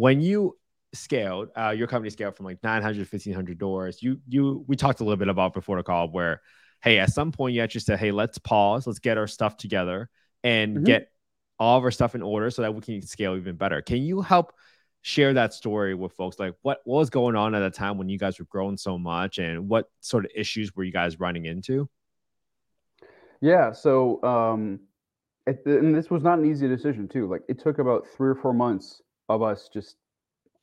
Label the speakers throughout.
Speaker 1: when you scaled, uh, your company scaled from like 900 to 1500 doors. You, you, we talked a little bit about before the call where, hey, at some point you actually said, hey, let's pause, let's get our stuff together and mm-hmm. get all of our stuff in order so that we can scale even better. Can you help share that story with folks? Like what, what was going on at the time when you guys were growing so much and what sort of issues were you guys running into?
Speaker 2: Yeah. So, um, it, and this was not an easy decision too. Like it took about three or four months of us just,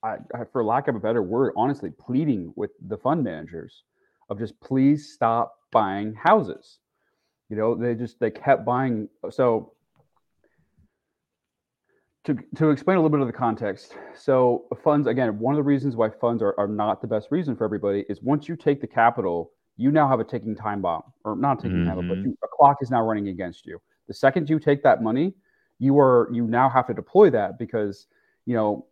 Speaker 2: I, I, for lack of a better word, honestly pleading with the fund managers of just please stop buying houses. You know, they just they kept buying. So to, to explain a little bit of the context, so funds again, one of the reasons why funds are, are not the best reason for everybody is once you take the capital, you now have a ticking time bomb, or not ticking mm-hmm. time bomb, but you, a clock is now running against you. The second you take that money, you are you now have to deploy that because you know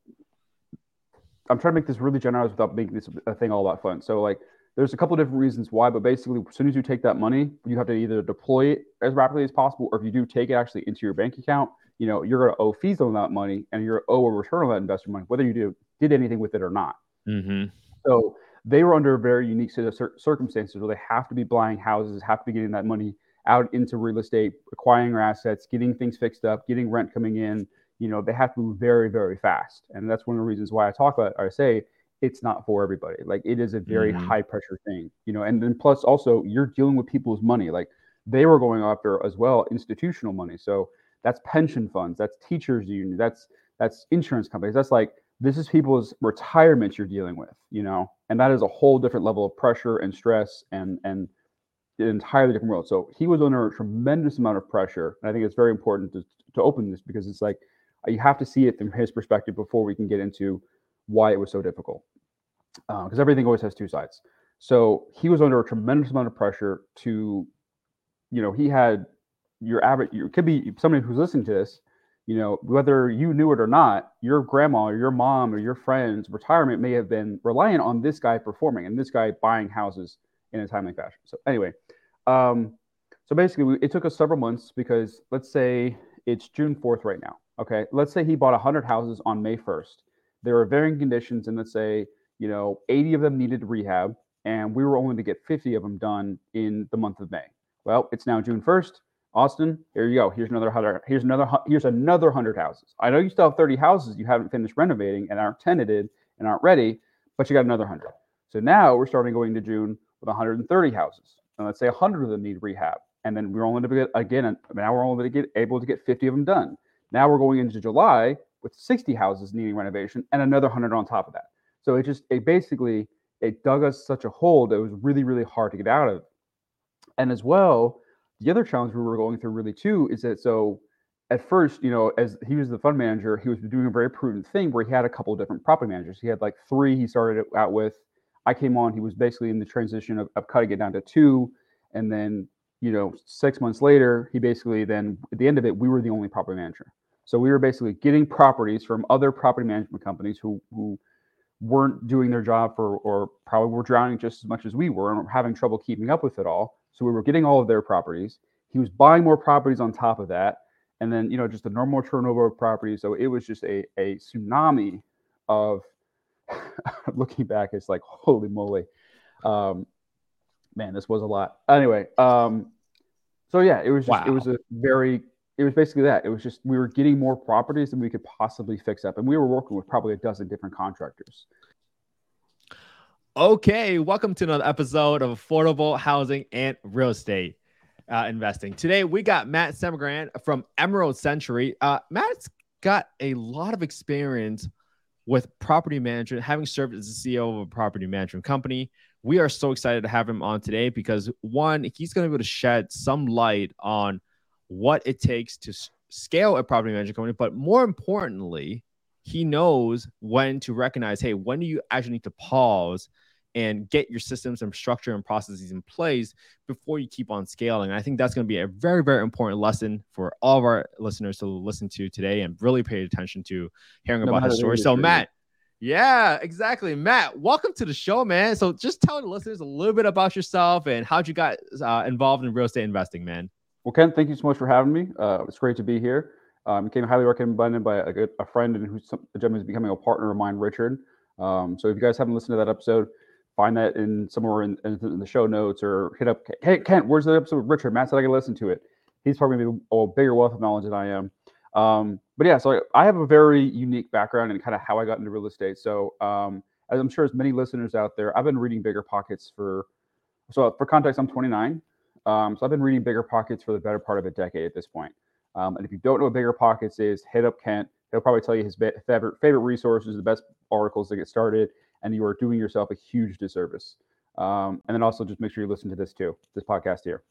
Speaker 2: I'm trying to make this really generous without making this a thing all about fun. So like there's a couple different reasons why, but basically as soon as you take that money, you have to either deploy it as rapidly as possible, or if you do take it actually into your bank account, you know, you're going to owe fees on that money and you're owe a return on that investor money, whether you do, did anything with it or not.
Speaker 1: Mm-hmm.
Speaker 2: So they were under a very unique set of circumstances where they have to be buying houses, have to be getting that money out into real estate, acquiring assets, getting things fixed up, getting rent coming in. You know, they have to move very, very fast. And that's one of the reasons why I talk about, I say it's not for everybody. Like it is a very mm-hmm. high pressure thing, you know, and then plus also you're dealing with people's money. Like they were going after as well institutional money. So that's pension funds, that's teachers union, that's that's insurance companies. That's like this is people's retirement you're dealing with, you know, and that is a whole different level of pressure and stress and and an entirely different world. So he was under a tremendous amount of pressure, and I think it's very important to to open this because it's like you have to see it from his perspective before we can get into why it was so difficult. Because uh, everything always has two sides. So he was under a tremendous amount of pressure to, you know, he had your average, you could be somebody who's listening to this, you know, whether you knew it or not, your grandma or your mom or your friends' retirement may have been reliant on this guy performing and this guy buying houses in a timely fashion. So, anyway, um, so basically, we, it took us several months because let's say it's June 4th right now. Okay. Let's say he bought 100 houses on May 1st. There are varying conditions, and let's say, you know, 80 of them needed rehab, and we were only to get 50 of them done in the month of May. Well, it's now June 1st. Austin, here you go. Here's another hundred. Here's another. Here's another hundred houses. I know you still have 30 houses you haven't finished renovating and aren't tenanted and aren't ready, but you got another hundred. So now we're starting going to June with 130 houses, and let's say 100 of them need rehab, and then we're only to get again. Now we're only to get able to get 50 of them done. Now we're going into July with 60 houses needing renovation and another 100 on top of that. So it just it basically it dug us such a hole that it was really really hard to get out of. And as well the other challenge we were going through really too is that so at first, you know, as he was the fund manager, he was doing a very prudent thing where he had a couple of different property managers. He had like three he started out with. I came on, he was basically in the transition of, of cutting it down to two. And then, you know, six months later, he basically then at the end of it, we were the only property manager. So we were basically getting properties from other property management companies who who weren't doing their job for or probably were drowning just as much as we were and were having trouble keeping up with it all. So we were getting all of their properties. He was buying more properties on top of that. And then, you know, just a normal turnover of properties. So it was just a, a tsunami of looking back, it's like, holy moly. Um, man, this was a lot. Anyway, um, so yeah, it was just, wow. it was a very, it was basically that. It was just, we were getting more properties than we could possibly fix up. And we were working with probably a dozen different contractors.
Speaker 1: Okay, welcome to another episode of Affordable Housing and Real Estate uh, Investing. Today we got Matt Semegran from Emerald Century. Uh, Matt's got a lot of experience with property management, having served as the CEO of a property management company. We are so excited to have him on today because one, he's going to be able to shed some light on what it takes to scale a property management company, but more importantly, he knows when to recognize, hey, when do you actually need to pause and get your systems and structure and processes in place before you keep on scaling. I think that's going to be a very, very important lesson for all of our listeners to listen to today and really pay attention to hearing no about his story. So, Matt, yeah, exactly. Matt, welcome to the show, man. So, just tell the listeners a little bit about yourself and how'd you got uh, involved in real estate investing, man.
Speaker 2: Well, Ken, thank you so much for having me. Uh, it's great to be here. Um, became highly recommended by a, good, a friend and who's the gentleman is becoming a partner of mine, Richard. Um, so if you guys haven't listened to that episode, find that in somewhere in, in, the show notes or hit up hey Kent, where's the episode with Richard? Matt said I can listen to it. He's probably maybe a bigger wealth of knowledge than I am. Um, but yeah, so I have a very unique background and kind of how I got into real estate. So um, as I'm sure as many listeners out there, I've been reading Bigger Pockets for so for context, I'm 29. Um, so I've been reading Bigger Pockets for the better part of a decade at this point. Um, and if you don't know what Bigger Pockets is, hit up Kent. He'll probably tell you his favorite favorite resources, the best articles to get started, and you are doing yourself a huge disservice. Um, and then also just make sure you listen to this too, this podcast here.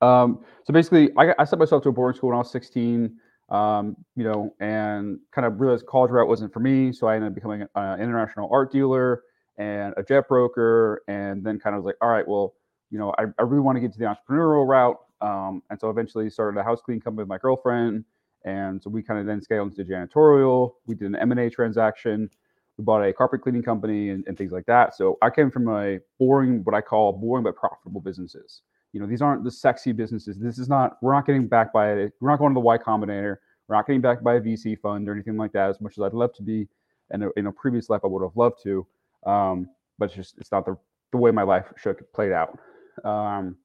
Speaker 2: Um, so basically, I, I set myself to a boarding school when I was 16, um, you know, and kind of realized college route wasn't for me. So I ended up becoming an international art dealer and a jet broker, and then kind of was like, all right, well, you know, I, I really want to get to the entrepreneurial route. Um, and so eventually started a house cleaning company with my girlfriend. And so we kind of then scaled into janitorial. We did an M&A transaction. We bought a carpet cleaning company and, and things like that. So I came from a boring, what I call boring but profitable businesses. You know, these aren't the sexy businesses. This is not, we're not getting backed by it. We're not going to the Y Combinator. We're not getting backed by a VC fund or anything like that, as much as I'd love to be. And in a previous life, I would have loved to. Um, but it's just, it's not the, the way my life should played out. Um,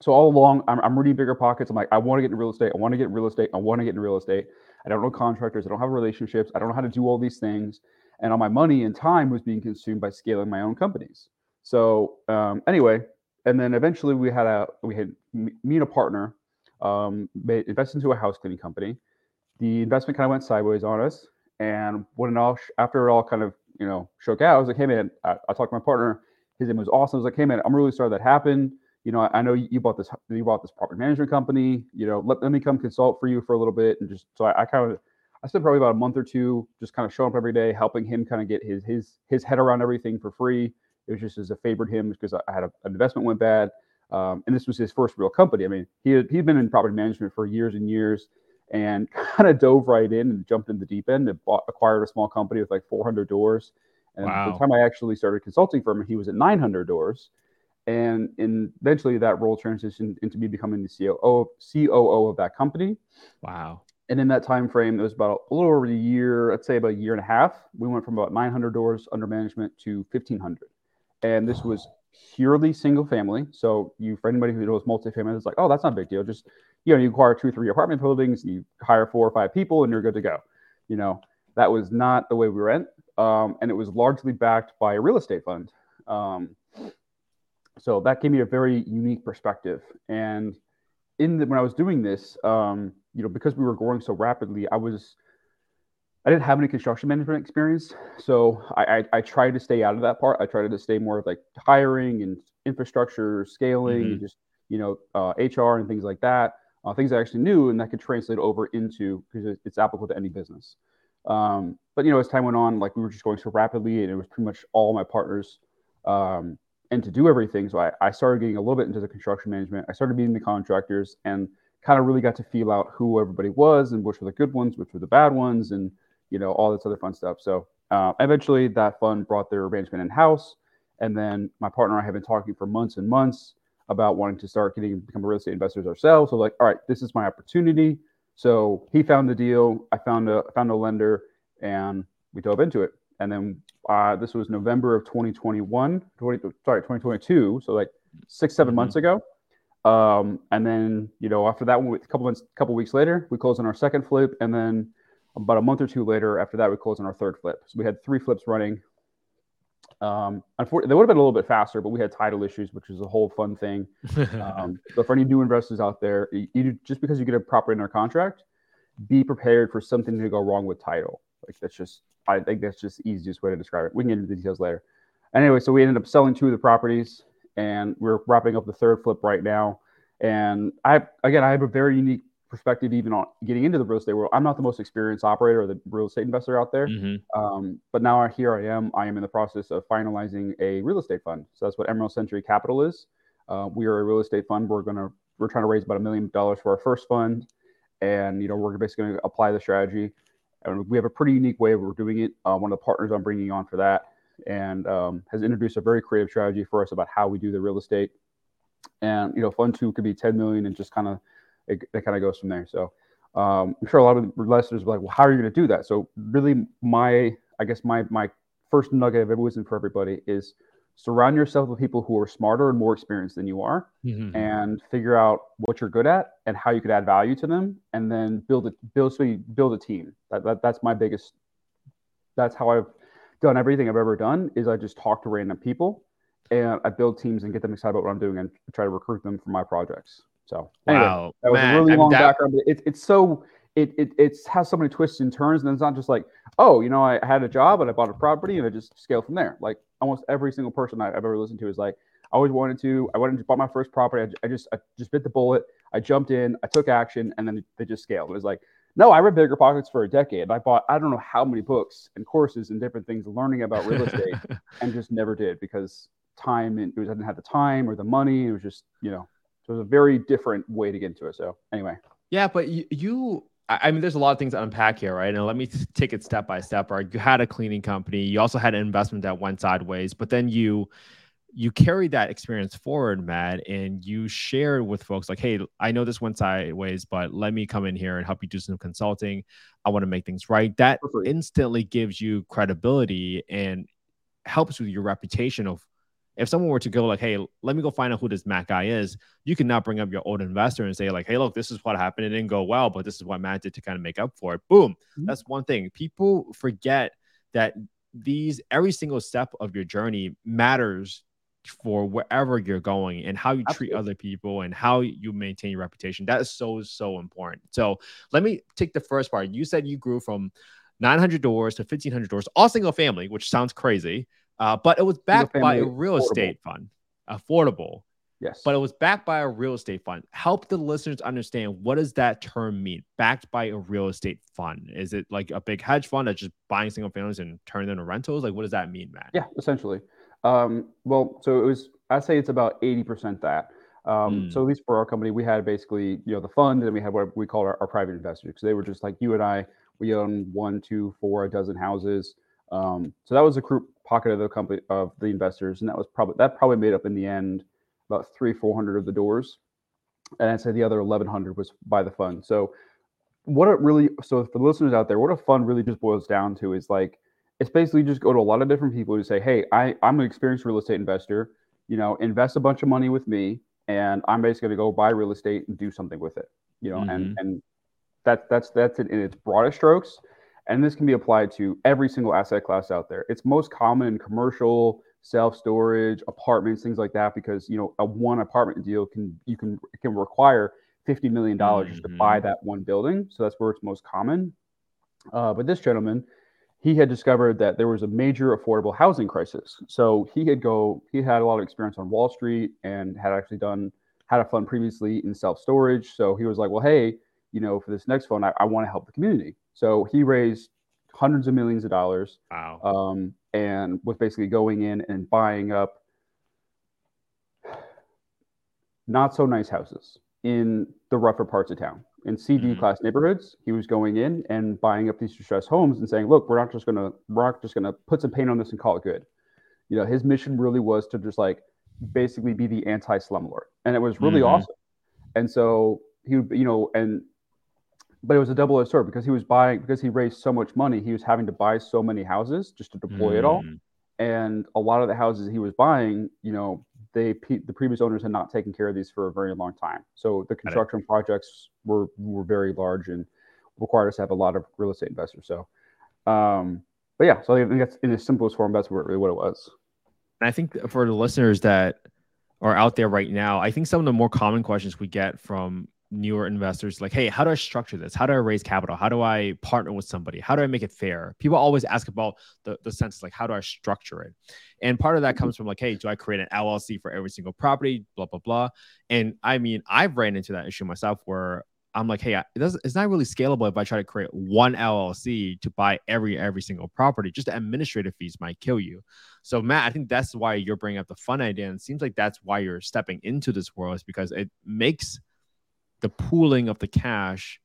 Speaker 2: so all along, I'm, I'm reading bigger pockets. I'm like, I want to get in real estate. I want to get in real estate. I want to get in real estate. I don't know contractors. I don't have relationships. I don't know how to do all these things. And all my money and time was being consumed by scaling my own companies. So um, anyway, and then eventually we had a we had me and a partner um, made, invested into a house cleaning company. The investment kind of went sideways on us, and when it all after it all kind of you know shook out, I was like, hey man, I, I talked to my partner. His name was Austin. I was like, hey man, I'm really sorry that happened you know, I, I know you bought this, you bought this property management company, you know, let, let me come consult for you for a little bit. And just, so I, I kind of, I spent probably about a month or two just kind of showing up every day, helping him kind of get his, his, his head around everything for free. It was just as a favored him because I had a, an investment went bad. Um, and this was his first real company. I mean, he had, he'd been in property management for years and years and kind of dove right in and jumped in the deep end and bought, acquired a small company with like 400 doors. And wow. the time I actually started consulting for him, he was at 900 doors and in, eventually that role transitioned into me becoming the COO, COO of that company.
Speaker 1: Wow.
Speaker 2: And in that time frame, it was about a little over a year, I'd say about a year and a half. We went from about 900 doors under management to 1,500. And this was purely single family. So you, for anybody who knows multifamily, it's like, oh, that's not a big deal. Just, you know, you acquire two, or three apartment buildings, you hire four or five people, and you're good to go. You know, that was not the way we went. Um, and it was largely backed by a real estate fund. Um, so that gave me a very unique perspective. And in the, when I was doing this, um, you know, because we were growing so rapidly, I was I didn't have any construction management experience, so I, I, I tried to stay out of that part. I tried to stay more of like hiring and infrastructure, scaling, mm-hmm. and just you know uh, HR and things like that. Uh, things I actually knew and that could translate over into because it's applicable to any business. Um, but you know, as time went on, like we were just going so rapidly, and it was pretty much all my partners um, and to do everything. So I, I started getting a little bit into the construction management. I started meeting the contractors and kind of really got to feel out who everybody was and which were the good ones, which were the bad ones, and you know all this other fun stuff. So uh, eventually, that fund brought their management in house, and then my partner and I have been talking for months and months about wanting to start getting become real estate investors ourselves. So like, all right, this is my opportunity. So he found the deal. I found a found a lender, and we dove into it and then uh, this was November of 2021, 20, sorry, 2022. So like six, 7 mm-hmm. months ago. Um, and then you know after that, a couple months, couple weeks later, we closed on our second flip, and then about a month or two later, after that, we closed on our third flip. So we had three flips running. Um, unfortunately, they would have been a little bit faster, but we had title issues, which is a whole fun thing. um, so for any new investors out there, you, you, just because you get a property under contract, be prepared for something to go wrong with title. Like that's just I think that's just the easiest way to describe it. We can get into the details later. Anyway, so we ended up selling two of the properties, and we're wrapping up the third flip right now. And I again, I have a very unique perspective even on getting into the real estate world. I'm not the most experienced operator or the real estate investor out there, mm-hmm. um, but now here I am. I am in the process of finalizing a real estate fund. So that's what Emerald Century Capital is. Uh, we are a real estate fund. We're gonna we're trying to raise about a million dollars for our first fund, and you know we're basically going to apply the strategy and we have a pretty unique way we're doing it. Uh, one of the partners I'm bringing on for that and um, has introduced a very creative strategy for us about how we do the real estate. And you know, fund two could be 10 million, and just kind of it, it kind of goes from there. So um, I'm sure a lot of listeners are like, well, how are you going to do that? So really, my I guess my my first nugget of wisdom for everybody is surround yourself with people who are smarter and more experienced than you are mm-hmm. and figure out what you're good at and how you could add value to them and then build a build so you build a team that, that that's my biggest that's how i've done everything i've ever done is i just talk to random people and i build teams and get them excited about what i'm doing and try to recruit them for my projects so anyway, wow that was Man, a really long that... background but it, it's so it, it it has so many twists and turns and it's not just like oh you know i had a job and i bought a property and i just scaled from there like almost every single person I've ever listened to is like, I always wanted to. I went and bought my first property. I, I, just I just bit the bullet. I jumped in. I took action, and then they just scaled. It was like, no, I read Bigger Pockets for a decade. I bought I don't know how many books and courses and different things learning about real estate, and just never did because time and it was I didn't have the time or the money. It was just you know, so it was a very different way to get into it. So anyway.
Speaker 1: Yeah, but you, you I mean, there's a lot of things to unpack here, right? And let me take it step by step. Right, you had a cleaning company, you also had an investment that went sideways, but then you you carried that experience forward, Matt, and you shared with folks like, "Hey, I know this went sideways, but let me come in here and help you do some consulting. I want to make things right." That instantly gives you credibility and helps with your reputation of if someone were to go like, hey, let me go find out who this Matt guy is, you can now bring up your old investor and say like, hey, look, this is what happened. It didn't go well, but this is what Matt did to kind of make up for it. Boom. Mm-hmm. That's one thing. People forget that these every single step of your journey matters for wherever you're going and how you Absolutely. treat other people and how you maintain your reputation. That is so so important. So let me take the first part. You said you grew from 900 doors to 1500 doors, all single family, which sounds crazy. Uh, but it was backed by a real affordable. estate fund, affordable.
Speaker 2: Yes.
Speaker 1: But it was backed by a real estate fund. Help the listeners understand what does that term mean? Backed by a real estate fund. Is it like a big hedge fund that's just buying single families and turning them into rentals? Like what does that mean, Matt?
Speaker 2: Yeah, essentially. Um, well, so it was I'd say it's about 80% that. Um, mm. so at least for our company, we had basically, you know, the fund and we had what we called our, our private investors. So they were just like you and I, we own one, two, four, a dozen houses. Um, so that was a group pocket of the company of the investors, and that was probably that probably made up in the end about three, four hundred of the doors, and I'd say the other eleven hundred was by the fund. So what it really so for the listeners out there, what a fund really just boils down to is like it's basically just go to a lot of different people who say, hey, I I'm an experienced real estate investor, you know, invest a bunch of money with me, and I'm basically going to go buy real estate and do something with it, you know, mm-hmm. and and that that's that's it in its broadest strokes and this can be applied to every single asset class out there. It's most common in commercial, self-storage, apartments, things like that, because you know a one apartment deal can you can can require fifty million dollars mm-hmm. just to buy mm-hmm. that one building. So that's where it's most common. Uh, but this gentleman, he had discovered that there was a major affordable housing crisis. So he had go he had a lot of experience on Wall Street and had actually done had a fund previously in self storage. So he was like, well, hey, you know, for this next fund, I, I want to help the community. So he raised hundreds of millions of dollars.
Speaker 1: Wow.
Speaker 2: Um, and was basically going in and buying up not so nice houses in the rougher parts of town in CD mm-hmm. class neighborhoods. He was going in and buying up these distressed homes and saying, "Look, we're not just gonna we're not just gonna put some paint on this and call it good." You know, his mission really was to just like basically be the anti slumlord, and it was really mm-hmm. awesome. And so he, would, you know, and but it was a double-edged sword because he was buying because he raised so much money he was having to buy so many houses just to deploy mm. it all mm. and a lot of the houses he was buying you know they the previous owners had not taken care of these for a very long time so the construction projects were were very large and required us to have a lot of real estate investors so um but yeah so i think that's in the simplest form that's really what it was
Speaker 1: and i think for the listeners that are out there right now i think some of the more common questions we get from newer investors like hey how do i structure this? How do i raise capital? How do i partner with somebody? How do i make it fair? People always ask about the, the sense like how do i structure it? And part of that mm-hmm. comes from like hey do i create an llc for every single property? Blah blah blah. And i mean i've ran into that issue myself where i'm like hey it doesn't, it's not really scalable if i try to create one llc to buy every every single property. Just the administrative fees might kill you. So matt i think that's why you're bringing up the fun idea and it seems like that's why you're stepping into this world is because it makes the pooling of the cash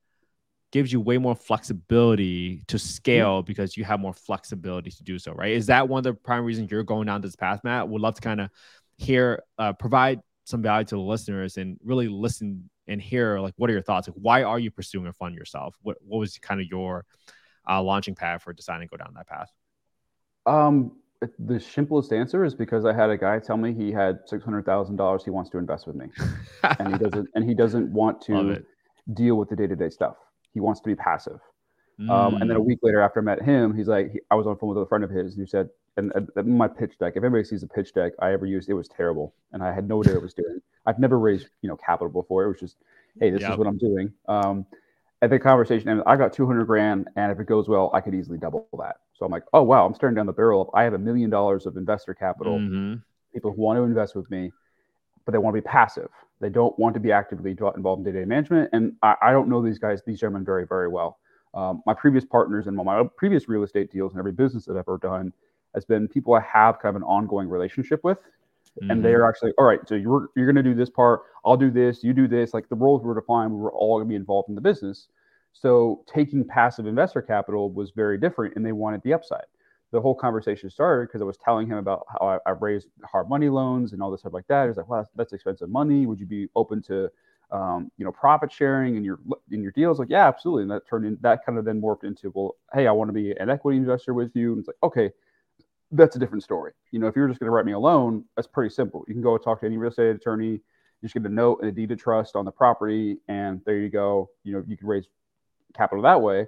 Speaker 1: gives you way more flexibility to scale mm-hmm. because you have more flexibility to do so, right? Is that one of the prime reasons you're going down this path, Matt? Would love to kind of hear, uh, provide some value to the listeners and really listen and hear like what are your thoughts? Like, why are you pursuing a fund yourself? What what was kind of your uh, launching pad for deciding to go down that path?
Speaker 2: Um, the simplest answer is because I had a guy tell me he had six hundred thousand dollars he wants to invest with me, and he doesn't and he doesn't want to deal with the day to day stuff. He wants to be passive. Mm. Um, and then a mm. week later, after I met him, he's like, he, I was on phone with a friend of his, and he said, and, and my pitch deck. If anybody sees the pitch deck I ever used, it was terrible, and I had no idea what I was doing. I've never raised you know capital before. It was just, hey, this yep. is what I'm doing. Um, at the conversation, and I got 200 grand, and if it goes well, I could easily double that. So I'm like, oh wow, I'm staring down the barrel. Of, I have a million dollars of investor capital. Mm-hmm. People who want to invest with me, but they want to be passive. They don't want to be actively involved in day-to-day management. And I, I don't know these guys, these gentlemen, very very well. Um, my previous partners and my previous real estate deals and every business that I've ever done has been people I have kind of an ongoing relationship with. Mm-hmm. And they are actually, all right, so you're, you're going to do this part. I'll do this. You do this. Like the roles were defined, we were all going to be involved in the business. So taking passive investor capital was very different, and they wanted the upside. The whole conversation started because I was telling him about how I, I, raised hard money loans and all this stuff like that. He's like, "Well, that's, expensive money. Would you be open to, um, you know, profit sharing in your in your deals?" Like, yeah, absolutely. And that turned in that kind of then morphed into, well, hey, I want to be an equity investor with you. And it's like, okay, that's a different story. You know, if you're just going to write me a loan, that's pretty simple. You can go talk to any real estate attorney. You just get a note and a deed of trust on the property, and there you go. You know, you can raise capital that way.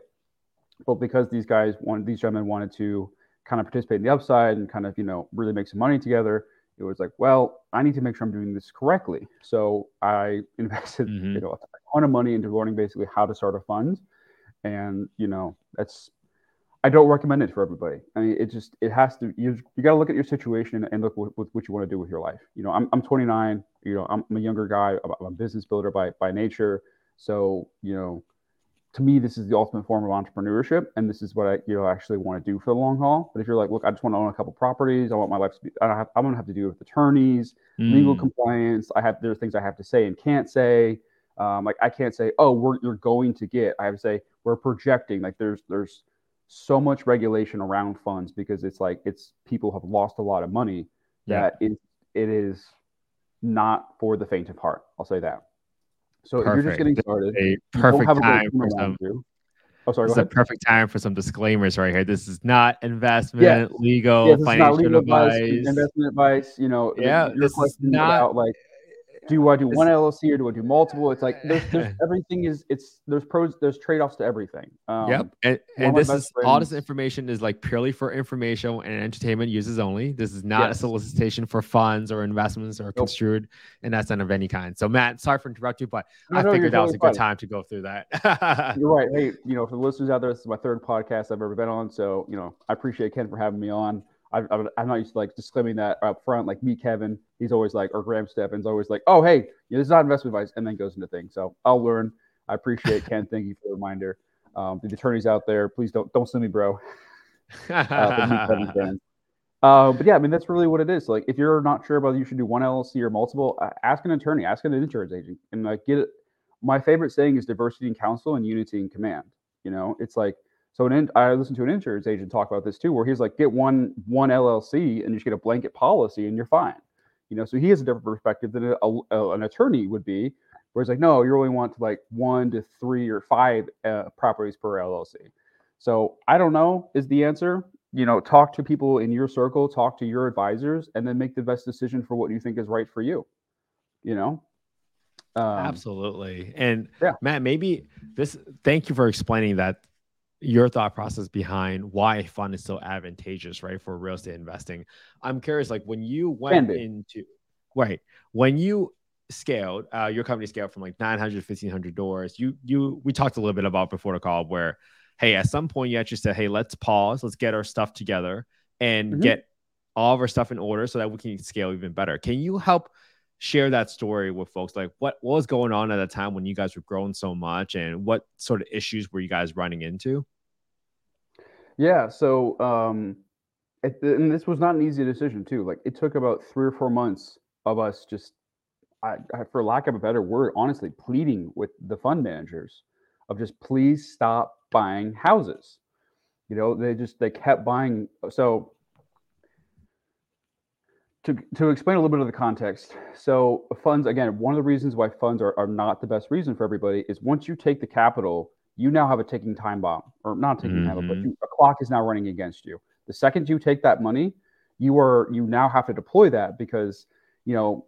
Speaker 2: But because these guys wanted, these gentlemen wanted to kind of participate in the upside and kind of, you know, really make some money together, it was like, well, I need to make sure I'm doing this correctly. So I invested, mm-hmm. you know, a ton of money into learning basically how to start a fund. And, you know, that's, I don't recommend it for everybody. I mean, it just, it has to, you, you got to look at your situation and look with, with what you want to do with your life. You know, I'm, I'm 29, you know, I'm, I'm a younger guy, I'm a business builder by, by nature. So, you know, to me, this is the ultimate form of entrepreneurship, and this is what I you know actually want to do for the long haul. But if you're like, look, I just want to own a couple properties, I want my life to be, I don't have, I'm gonna have to deal with attorneys, mm. legal compliance. I have there's things I have to say and can't say. Um, like I can't say, oh, we're you're going to get. I have to say we're projecting. Like there's there's so much regulation around funds because it's like it's people have lost a lot of money that yeah. it, it is not for the faint of heart. I'll say that. So perfect. if you're just getting started,
Speaker 1: a perfect time for some. Oh, sorry. It's a perfect time for some disclaimers right here. This is not investment, yes. legal, yes, financial legal advice, advice,
Speaker 2: investment advice. You know,
Speaker 1: yeah, this is not
Speaker 2: about, like do I do one LLC or do I do multiple? It's like there's, there's everything is it's there's pros there's trade offs to everything.
Speaker 1: Um, yep, and, and this is friends, all this information is like purely for information and entertainment uses only. This is not yes. a solicitation for funds or investments or nope. construed in that sense of any kind. So Matt, sorry for interrupting you, but no, I no, figured that was a good time to go through that.
Speaker 2: you're right. Hey, you know, for the listeners out there, this is my third podcast I've ever been on. So you know, I appreciate Ken for having me on. I, am not used to like disclaiming that up front. Like Meet Kevin, he's always like, or Graham Stephan's always like, oh, hey, this is not investment advice, and then goes into things. So I'll learn. I appreciate Ken. Thank you for the reminder. Um, the attorneys out there, please don't don't sue me, bro. uh, uh, but yeah, I mean that's really what it is. Like if you're not sure whether you should do one LLC or multiple, uh, ask an attorney, ask an insurance agent, and like get it. My favorite saying is diversity in counsel and unity in command. You know, it's like so an I listened to an insurance agent talk about this too, where he's like, get one one LLC and you just get a blanket policy and you're fine. You know, so he has a different perspective than a, a, an attorney would be, where he's like, no, you only want to like one to three or five uh, properties per LLC. So I don't know is the answer. You know, talk to people in your circle, talk to your advisors, and then make the best decision for what you think is right for you. You know,
Speaker 1: um, Absolutely. And yeah. Matt, maybe this, thank you for explaining that your thought process behind why a fund is so advantageous, right, for real estate investing. I'm curious, like when you went into right when you scaled, uh, your company scaled from like 900 1500 doors. You you we talked a little bit about before the call where, hey, at some point you actually said, hey, let's pause, let's get our stuff together and mm-hmm. get all of our stuff in order so that we can scale even better. Can you help? share that story with folks like what, what was going on at the time when you guys were growing so much and what sort of issues were you guys running into
Speaker 2: yeah so um it, and this was not an easy decision too like it took about three or four months of us just I, I, for lack of a better word honestly pleading with the fund managers of just please stop buying houses you know they just they kept buying so to, to explain a little bit of the context. So funds, again, one of the reasons why funds are, are not the best reason for everybody is once you take the capital, you now have a ticking time bomb, or not ticking mm-hmm. time bomb, but you, a clock is now running against you. The second you take that money, you are you now have to deploy that because you know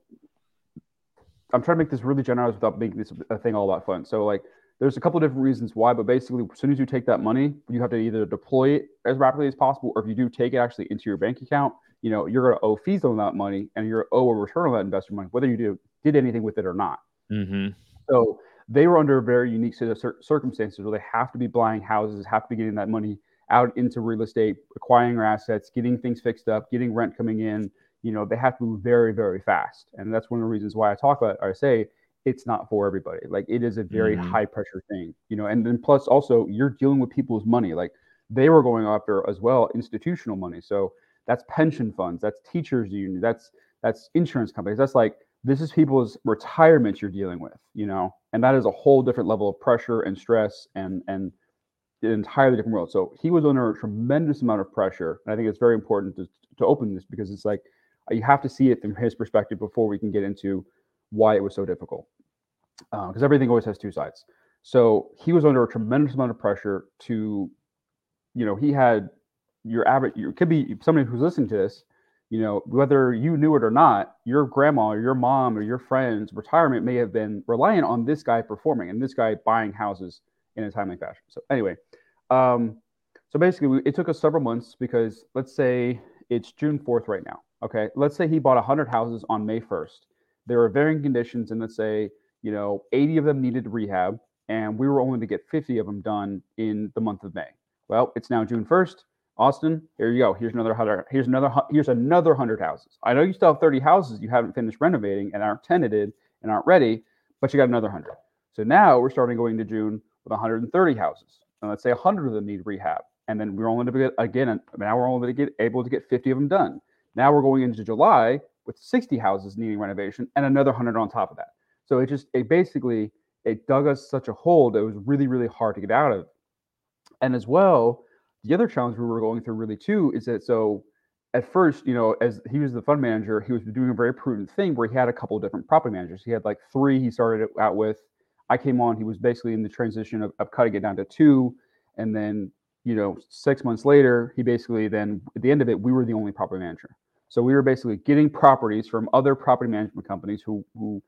Speaker 2: I'm trying to make this really generous without making this a thing all about fun. So like there's a couple of different reasons why, but basically as soon as you take that money, you have to either deploy it as rapidly as possible, or if you do take it actually into your bank account, you know, you're going to owe fees on that money and you're owe a return on that investor money, whether you do, did anything with it or not.
Speaker 1: Mm-hmm.
Speaker 2: So they were under a very unique set of circumstances where they have to be buying houses, have to be getting that money out into real estate, acquiring assets, getting things fixed up, getting rent coming in. You know, they have to move very, very fast. And that's one of the reasons why I talk about, or I say it's not for everybody. Like it is a very mm-hmm. high pressure thing, you know, and then plus also you're dealing with people's money. Like they were going after as well institutional money. So that's pension funds, that's teachers union, that's that's insurance companies. That's like this is people's retirement you're dealing with, you know, and that is a whole different level of pressure and stress and and an entirely different world. So he was under a tremendous amount of pressure, and I think it's very important to to open this because it's like you have to see it from his perspective before we can get into why it was so difficult. Because uh, everything always has two sides. So he was under a tremendous amount of pressure to, you know, he had your average, you could be somebody who's listening to this, you know, whether you knew it or not, your grandma or your mom or your friends' retirement may have been reliant on this guy performing and this guy buying houses in a timely fashion. So anyway, um, so basically, we, it took us several months because let's say it's June 4th right now. Okay, let's say he bought 100 houses on May 1st. There were varying conditions, and let's say you know 80 of them needed rehab, and we were only to get 50 of them done in the month of May. Well, it's now June 1st. Austin, here you go. Here's another hundred. Here's another. Here's another hundred houses. I know you still have 30 houses you haven't finished renovating and aren't tenanted and aren't ready, but you got another hundred. So now we're starting going to June with 130 houses. And let's say 100 of them need rehab, and then we're only to get again. Now we're only to get able to get 50 of them done. Now we're going into July with 60 houses needing renovation and another 100 on top of that. So it just it basically it dug us such a hole that it was really really hard to get out of. And as well, the other challenge we were going through really too is that so at first, you know, as he was the fund manager, he was doing a very prudent thing where he had a couple of different property managers. He had like three he started out with. I came on, he was basically in the transition of, of cutting it down to two. And then, you know, six months later, he basically then at the end of it, we were the only property manager. So we were basically getting properties from other property management companies who who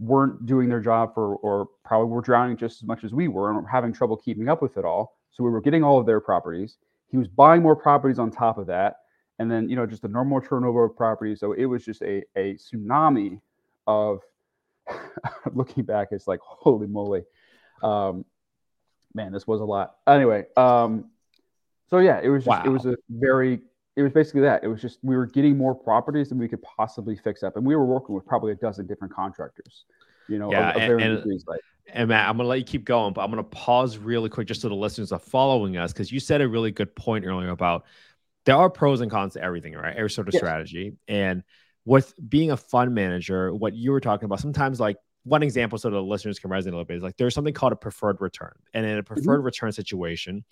Speaker 2: weren't doing their job for or probably were drowning just as much as we were and were having trouble keeping up with it all. So we were getting all of their properties. He was buying more properties on top of that. And then, you know, just a normal turnover of properties. So it was just a, a tsunami of looking back, it's like, holy moly. Um, man, this was a lot. Anyway, um, so yeah, it was just, wow. it was a very, it was basically that. It was just, we were getting more properties than we could possibly fix up. And we were working with probably a dozen different contractors, you know,
Speaker 1: yeah, of, of and, and, and Matt, I'm gonna let you keep going, but I'm gonna pause really quick just so the listeners are following us because you said a really good point earlier about there are pros and cons to everything, right? Every sort of yes. strategy. And with being a fund manager, what you were talking about, sometimes like one example so the listeners can resonate a little bit is like there's something called a preferred return. And in a mm-hmm. preferred mm-hmm. return situation,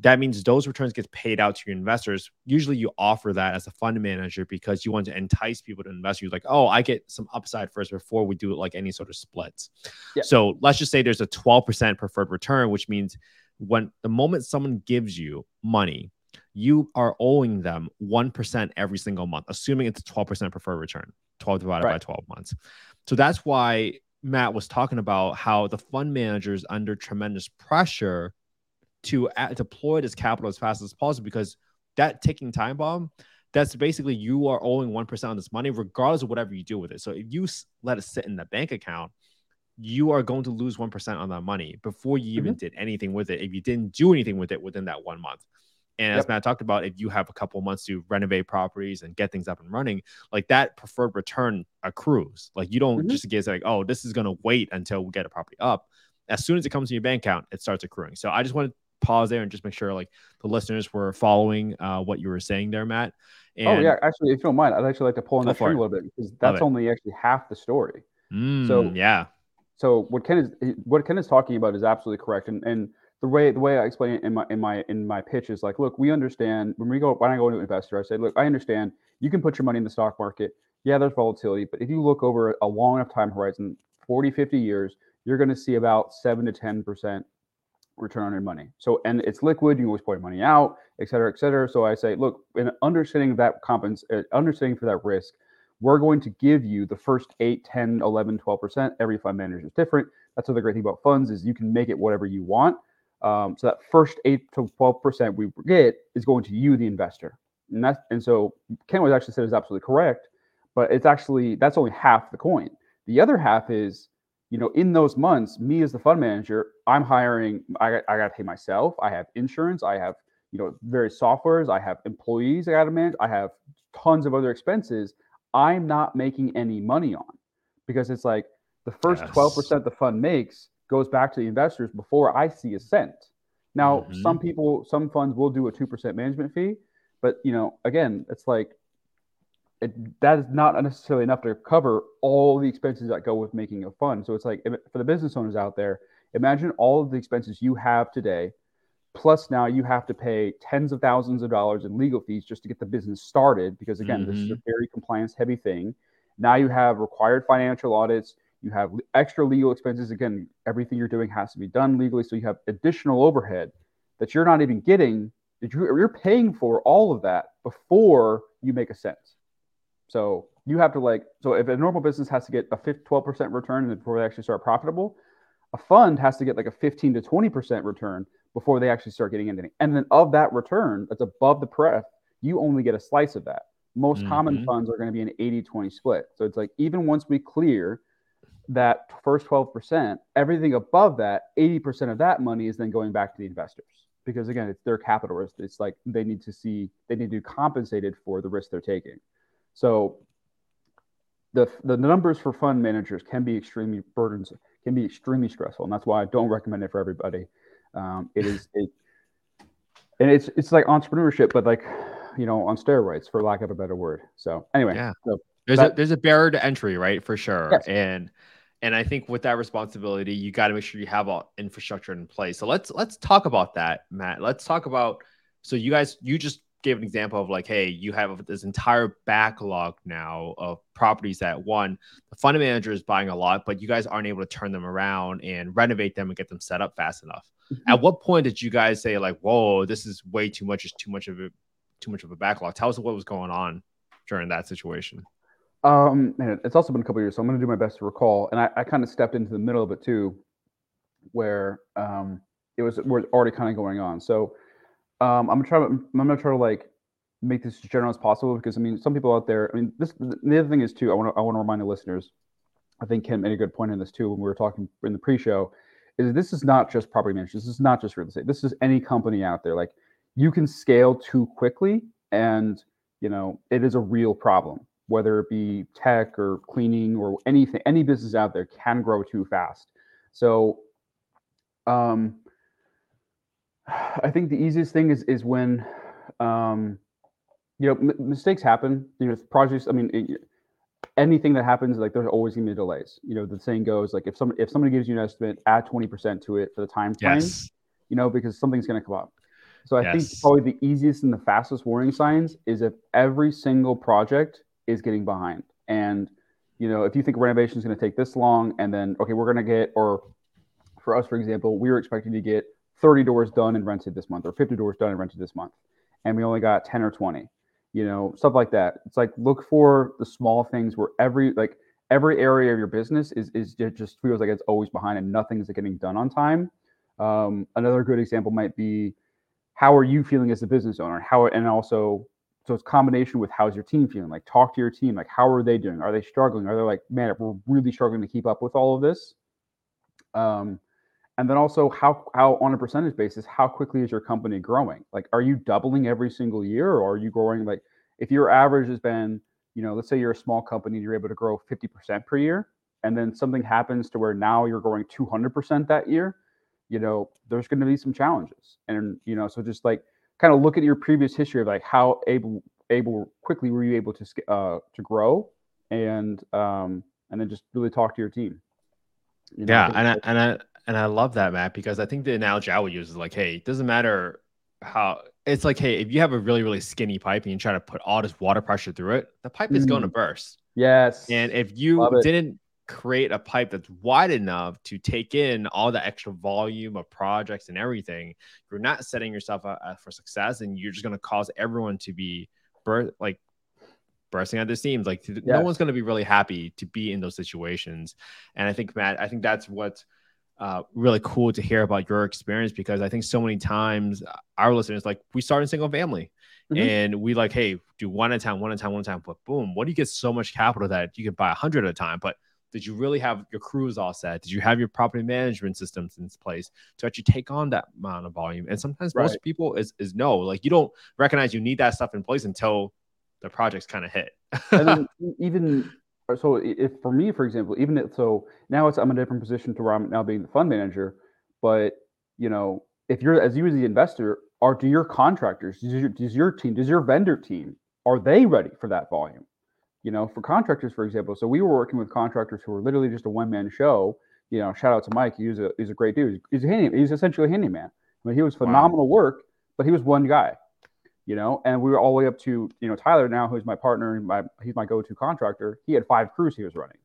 Speaker 1: that means those returns get paid out to your investors. Usually you offer that as a fund manager because you want to entice people to invest. You're like, oh, I get some upside first before we do like any sort of splits. Yeah. So let's just say there's a 12% preferred return, which means when the moment someone gives you money, you are owing them 1% every single month, assuming it's a 12% preferred return, 12 divided right. by 12 months. So that's why Matt was talking about how the fund manager is under tremendous pressure to deploy this capital as fast as possible because that ticking time bomb that's basically you are owing 1% on this money regardless of whatever you do with it so if you let it sit in the bank account you are going to lose 1% on that money before you even mm-hmm. did anything with it if you didn't do anything with it within that one month and yep. as Matt talked about, if you have a couple months to renovate properties and get things up and running, like that preferred return accrues. Like you don't mm-hmm. just get like, oh, this is going to wait until we get a property up. As soon as it comes to your bank account, it starts accruing. So I just want pause there and just make sure like the listeners were following uh, what you were saying there, Matt.
Speaker 2: And oh yeah, actually, if you don't mind, I'd actually like to pull on that string a little bit because that's only actually half the story.
Speaker 1: Mm, so yeah.
Speaker 2: So what Ken is what Ken is talking about is absolutely correct, and and the way the way I explain it in my in my in my pitch is like, look, we understand when we go when I go into an investor, I say, look, I understand you can put your money in the stock market. Yeah, there's volatility, but if you look over a long enough time horizon, 40, 50 years, you're going to see about seven to 10% return on your money. So, and it's liquid, you always pull your money out, et cetera, et cetera. So I say, look, in understanding that compens, uh, understanding for that risk, we're going to give you the first 8, 10, 11, 12%. Every fund manager is different. That's the great thing about funds is you can make it whatever you want. Um, so that first 8 to 12% we get is going to you, the investor. And that's, and so Ken was actually said is absolutely correct, but it's actually, that's only half the coin. The other half is you know, in those months, me as the fund manager, I'm hiring, I, I got to pay myself. I have insurance. I have, you know, various softwares. I have employees I got to manage. I have tons of other expenses. I'm not making any money on because it's like the first yes. 12% the fund makes goes back to the investors before I see a cent. Now, mm-hmm. some people, some funds will do a 2% management fee, but, you know, again, it's like it, that is not necessarily enough to cover all the expenses that go with making a fund. So it's like for the business owners out there, imagine all of the expenses you have today, plus now you have to pay tens of thousands of dollars in legal fees just to get the business started. Because again, mm-hmm. this is a mm-hmm. very compliance heavy thing. Now you have required financial audits. You have extra legal expenses. Again, everything you're doing has to be done legally. So you have additional overhead that you're not even getting. You're paying for all of that before you make a cent. So you have to like, so if a normal business has to get a 12% return before they actually start profitable, a fund has to get like a 15 to 20% return before they actually start getting anything. And then of that return that's above the pref, you only get a slice of that. Most mm-hmm. common funds are going to be an 80 20 split. So it's like even once we clear that first 12%, everything above that, 80% of that money is then going back to the investors. Because again, it's their capital risk. It's like they need to see, they need to be compensated for the risk they're taking. So the the numbers for fund managers can be extremely burdensome, can be extremely stressful, and that's why I don't recommend it for everybody. Um, it is it, and it's it's like entrepreneurship, but like you know on steroids, for lack of a better word. So anyway,
Speaker 1: yeah, so there's that, a there's a barrier to entry, right, for sure, yes. and and I think with that responsibility, you got to make sure you have all infrastructure in place. So let's let's talk about that, Matt. Let's talk about so you guys you just gave an example of like, hey, you have this entire backlog now of properties that one, the fund manager is buying a lot, but you guys aren't able to turn them around and renovate them and get them set up fast enough. Mm-hmm. At what point did you guys say like, whoa, this is way too much, it's too much of a too much of a backlog? Tell us what was going on during that situation.
Speaker 2: Um, man, it's also been a couple years, so I'm going to do my best to recall. And I, I kind of stepped into the middle of it too, where um, it was we're already kind of going on. So um, I'm gonna try. I'm gonna try to like make this as general as possible because I mean, some people out there. I mean, this the other thing is too. I want to I want to remind the listeners. I think Ken made a good point in this too when we were talking in the pre-show. Is this is not just property management. This is not just real estate. This is any company out there. Like you can scale too quickly, and you know it is a real problem. Whether it be tech or cleaning or anything, any business out there can grow too fast. So, um, I think the easiest thing is is when, um, you know, m- mistakes happen. You know, projects. I mean, it, anything that happens, like there's always gonna be delays. You know, the saying goes like if some if somebody gives you an estimate, add twenty percent to it for the time frame. Yes. You know, because something's gonna come up. So I yes. think probably the easiest and the fastest warning signs is if every single project is getting behind. And you know, if you think renovation is going to take this long, and then okay, we're going to get, or for us, for example, we were expecting to get 30 doors done and rented this month or 50 doors done and rented this month and we only got 10 or 20 you know stuff like that. It's like look for the small things where every like every area of your business is is just feels like it's always behind and nothing's getting done on time. Um, another good example might be how are you feeling as a business owner? How and also so it's combination with how's your team feeling? Like talk to your team like how are they doing? Are they struggling? Are they like man we're really struggling to keep up with all of this? Um, and then also how how on a percentage basis how quickly is your company growing? Like are you doubling every single year or are you growing like if your average has been you know let's say you're a small company you're able to grow 50% per year and then something happens to where now you're growing 200% that year you know there's going to be some challenges. And you know so just like kind of look at your previous history of like how able able quickly were you able to uh to grow and um and then just really talk to your team.
Speaker 1: You know, yeah and I, and I and I love that, Matt, because I think the analogy I would use is like, hey, it doesn't matter how it's like, hey, if you have a really, really skinny pipe and you try to put all this water pressure through it, the pipe is going to
Speaker 2: Mm.
Speaker 1: burst.
Speaker 2: Yes.
Speaker 1: And if you didn't create a pipe that's wide enough to take in all the extra volume of projects and everything, you're not setting yourself up uh, for success, and you're just going to cause everyone to be bur- like bursting at the seams. Like no one's going to be really happy to be in those situations. And I think Matt, I think that's what's uh, really cool to hear about your experience because I think so many times our listeners like we start in single family
Speaker 2: Mhm.
Speaker 1: and we like, hey, do one at a time, one at a time, one at a time. But boom, what do you get so much capital that you can buy a hundred at a time? But did you really have your crews all set? Did you have your property management systems in place to actually take on that amount of volume? And sometimes most people is is no, like you don't recognize you need that stuff in place until the project's kind of hit.
Speaker 2: and then even so if for me for example even if, so now it's i'm in a different position to where i'm now being the fund manager but you know if you're as you as the investor are do your contractors does your, does your team does your vendor team are they ready for that volume? You know for contractors for example so we were working with contractors who were literally just a one-man show. You know shout out to mike he was a he's a great dude he's a handy, he's essentially a handyman. I mean he was
Speaker 1: Wow.
Speaker 2: phenomenal work but he was one guy you know, and we were all the way up to, you know, Tyler now, who's my partner and my, he's my go-to contractor. He had five crews he was running,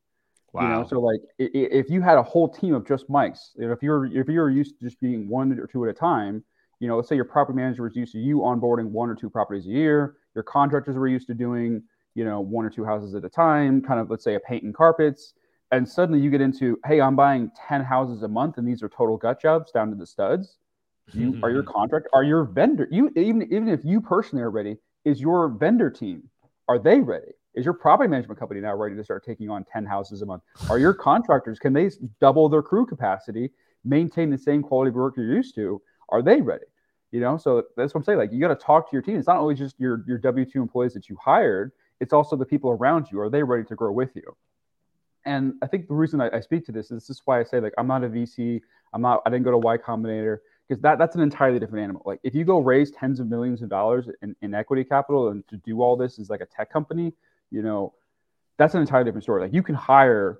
Speaker 1: wow.
Speaker 2: you know, so like if you had a whole team of just mics, you know, if you're, if you're used to just being one or two at a time, you know, let's say your property manager was used to you onboarding one or two properties a year, your contractors were used to doing, you know, one or two houses at a time, kind of, let's say a paint and carpets. And suddenly you get into, hey, I'm buying 10 houses a month and these are total gut jobs down to the studs you mm-hmm. are your contract are your vendor you even even if you personally are ready is your vendor team are they ready? Is your property management company now ready to start taking on 10 houses a month? Are your contractors can they double their crew capacity maintain the same quality of work you're used to? Are they ready? You know so that's what i'm saying like you got to talk to your team. It's not always just your your w2 employees that you hired it's also the people around you. Are they ready to grow with you? And i think the reason i, I speak to this is this is why i say like i'm not a vc i'm not i didn't go to y combinator because that, that's an entirely different animal. Like if you go raise tens of millions of dollars in, in equity capital and to do all this is like a tech company, you know, that's an entirely different story. Like you can hire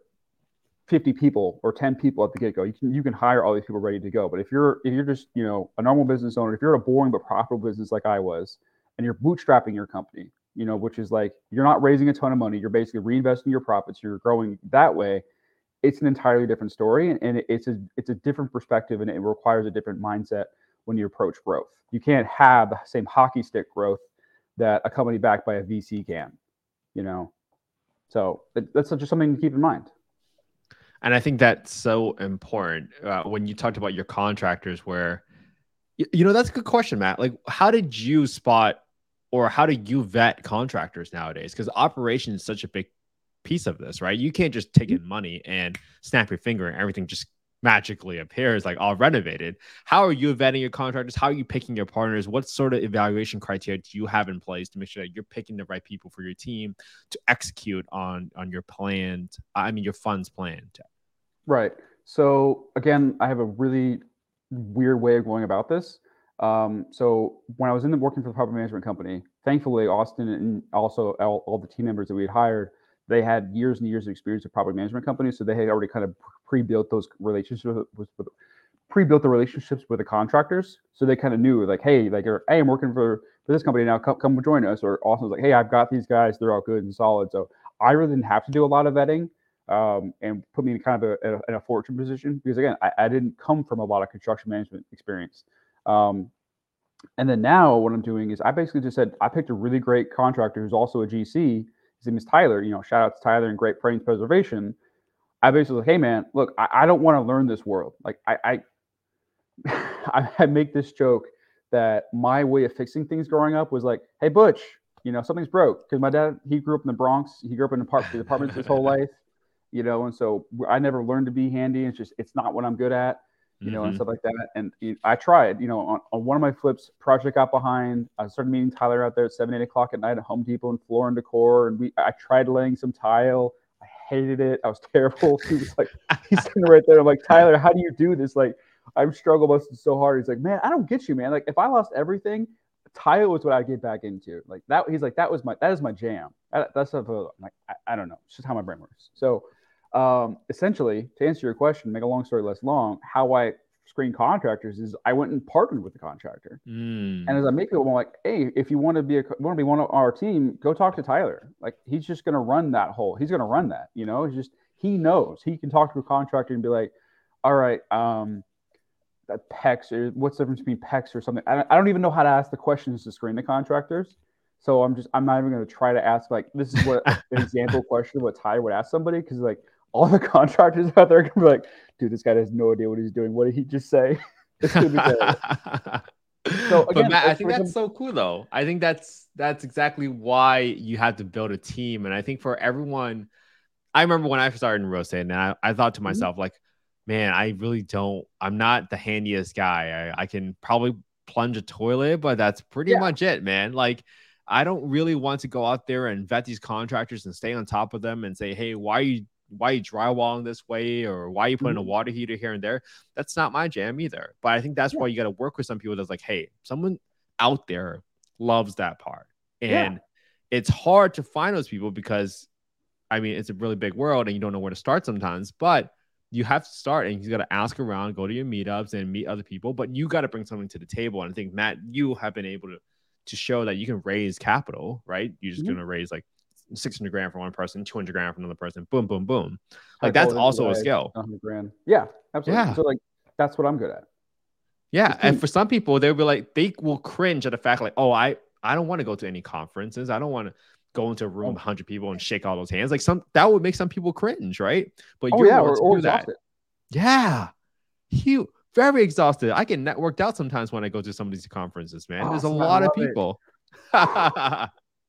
Speaker 2: 50 people or 10 people at the get-go. You can you can hire all these people ready to go. But if you're if you're just, you know, a normal business owner, if you're a boring but profitable business like I was, and you're bootstrapping your company, you know, which is like you're not raising a ton of money, you're basically reinvesting your profits, you're growing that way it's an entirely different story and, it's a it's a different perspective and it requires a different mindset when you approach growth. You can't have the same hockey stick growth that a company backed by a VC can, you know. So that- that's just something to keep in mind.
Speaker 1: And I think that's so important uh, when you talked about your contractors, where, you know, that's a good question, Matt. Like, how did you spot or how do you vet contractors nowadays? Because operation is such a big piece of this, right? You can't just take in money and snap your finger and everything just magically appears like all renovated. How are you vetting your contractors? How are you picking your partners? What sort of evaluation criteria do you have in place to make sure that you're picking the right people for your team to execute on on your planned, I mean, your funds plan?
Speaker 2: Right. So again, I have a really weird way of going about this. Um, so when I was in the working for the property management company, thankfully Austin and also all, all the team members that we had hired, they had years and years of experience with property management companies, so they had already kind of pre-built those relationships with, with, pre-built the relationships with the contractors. So they kind of knew like, hey, like, or, hey, I'm working for for this company now. Come, come join us. Or Austin was like, hey, I've got these guys. They're all good and solid. So I really didn't have to do a lot of vetting um, and put me in kind of a, a, in a fortune position because again, I, I didn't come from a lot of construction management experience. Um, and then now what I'm doing is I basically just said I picked a really great contractor who's also a GC. His name is Tyler. You know, shout out to Tyler and Great Plains Preservation. I basically was like, hey man, look, I, I don't want to learn this world. Like I, I, I make this joke that my way of fixing things growing up was like, hey Butch, you know something's broke because my dad he grew up in the Bronx. He grew up in apart- apartments his whole life, you know, and so I never learned to be handy. It's just it's not what I'm good at you know, and
Speaker 1: Mhm.
Speaker 2: stuff like that. And you know, I tried, you know, on, on one of my flips, project got behind. I started meeting Tyler out there at seven, eight o'clock at night at Home Depot and Floor and Decor. And we, I tried laying some tile. I hated it. I was terrible. He was like, he's sitting right there. I'm like, Tyler, how do you do this? Like, I'm struggle busting so hard. He's like, man, I don't get you, man. Like, if I lost everything, tile was what I get back into. Like that. He's like, that was my, that is my jam. That, that's stuff. I'm like, I, I don't know. It's just how my brain works. So, um, essentially, to answer your question, make a long story less long, how I screen contractors is I went and partnered with the contractor.
Speaker 1: Mm.
Speaker 2: And as I make people, I'm like, hey, if you want to be a want to be one of our team, go talk to Tyler. Like he's just gonna run that whole. He's gonna run that. You know, he's just he knows he can talk to a contractor and be like, all right, um, that PEX or what's the difference between PEX or something. I, I don't even know how to ask the questions to screen the contractors. So I'm just I'm not even going to try to ask like this is what an example question what Tyler would ask somebody because like all the contractors out there can be like, dude, this guy has no idea what he's doing. What did he just say?
Speaker 1: so again, but Matt, I think that's so cool though. I think that's that's exactly why you have to build a team. And I think for everyone, I remember when I started in real estate, and I, I thought to mm-hmm. myself, mm-hmm. like, man, I really don't. I'm not the handiest guy. I, I can probably plunge a toilet, but that's pretty yeah. much it, man. Like I don't really want to go out there and vet these contractors and stay on top of them and say, hey, why are you why are you drywalling this way or why are you putting mm-hmm. a water heater here and there? That's not my jam either. But I think that's yeah. why you got to work with some people that's like, hey, someone out there loves that part. And yeah. it's hard to find those people because I mean it's a really big world and you don't know where to start sometimes, but you have to start and you got to ask around, go to your meetups and meet other people, but you got to bring something to the table. And I think Matt, you have been able to to show that you can raise capital, right? You're just mm-hmm. going to raise like 600 grand for one person, 200 grand for another person. Boom, boom, boom. Like that's also a skill.
Speaker 2: 100 grand. Yeah, absolutely. Yeah. So like that's what I'm good at.
Speaker 1: Yeah, and for some people, they'll be like, they will cringe at the fact like, oh, I I don't want to go to any conferences. I don't want to go into a room, 100 people, and shake all those hands. Like some that would make some people cringe, right? But oh, you're yeah, or, or do that. Yeah, you very exhausted. I get networked out sometimes when I go to some of these conferences, man. Oh, There's a lot of people.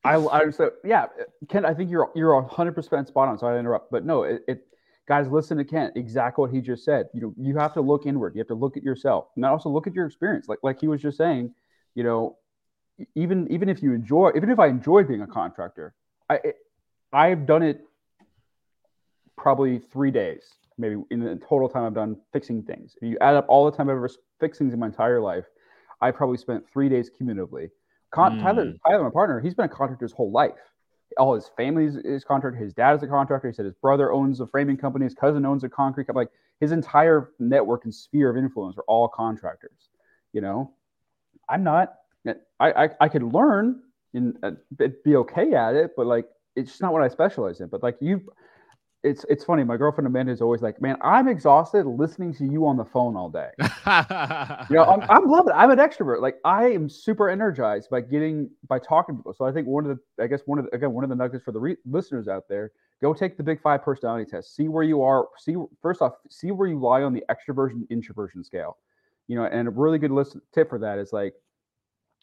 Speaker 2: I, I so yeah, Ken. I think you're you're 100 percent spot on. So I interrupt, but no, it, it, guys, listen to Kent. Exactly what he just said. You know, you have to look inward. You have to look at yourself, and also look at your experience. Like like he was just saying, you know, even even if you enjoy, even if I enjoy being a contractor, I I've done it probably three days maybe in the total time I've done fixing things. If you add up all the time I've ever fixed things in my entire life, I probably spent three days cumulatively. Con- mm. Tyler, Tyler, my partner, he's been a contractor his whole life. All his family is, is contractor. His dad is a contractor. He said his brother owns a framing company. His cousin owns a concrete company. Like his entire network and sphere of influence are all contractors. You know, I'm not. I I, I could learn and uh, be okay at it, but like it's just not what I specialize in. But like you, it's it's funny. My girlfriend Amanda is always like, "Man, I'm exhausted listening to you on the phone all day." you know, I'm, I'm loving. It. I'm an extrovert. Like I am super energized by getting by talking to people. So I think one of the, I guess one of the, again one of the nuggets for the re- listeners out there, go take the Big Five personality test. See where you are. See first off, see where you lie on the extroversion introversion scale. You know, and a really good list tip for that is like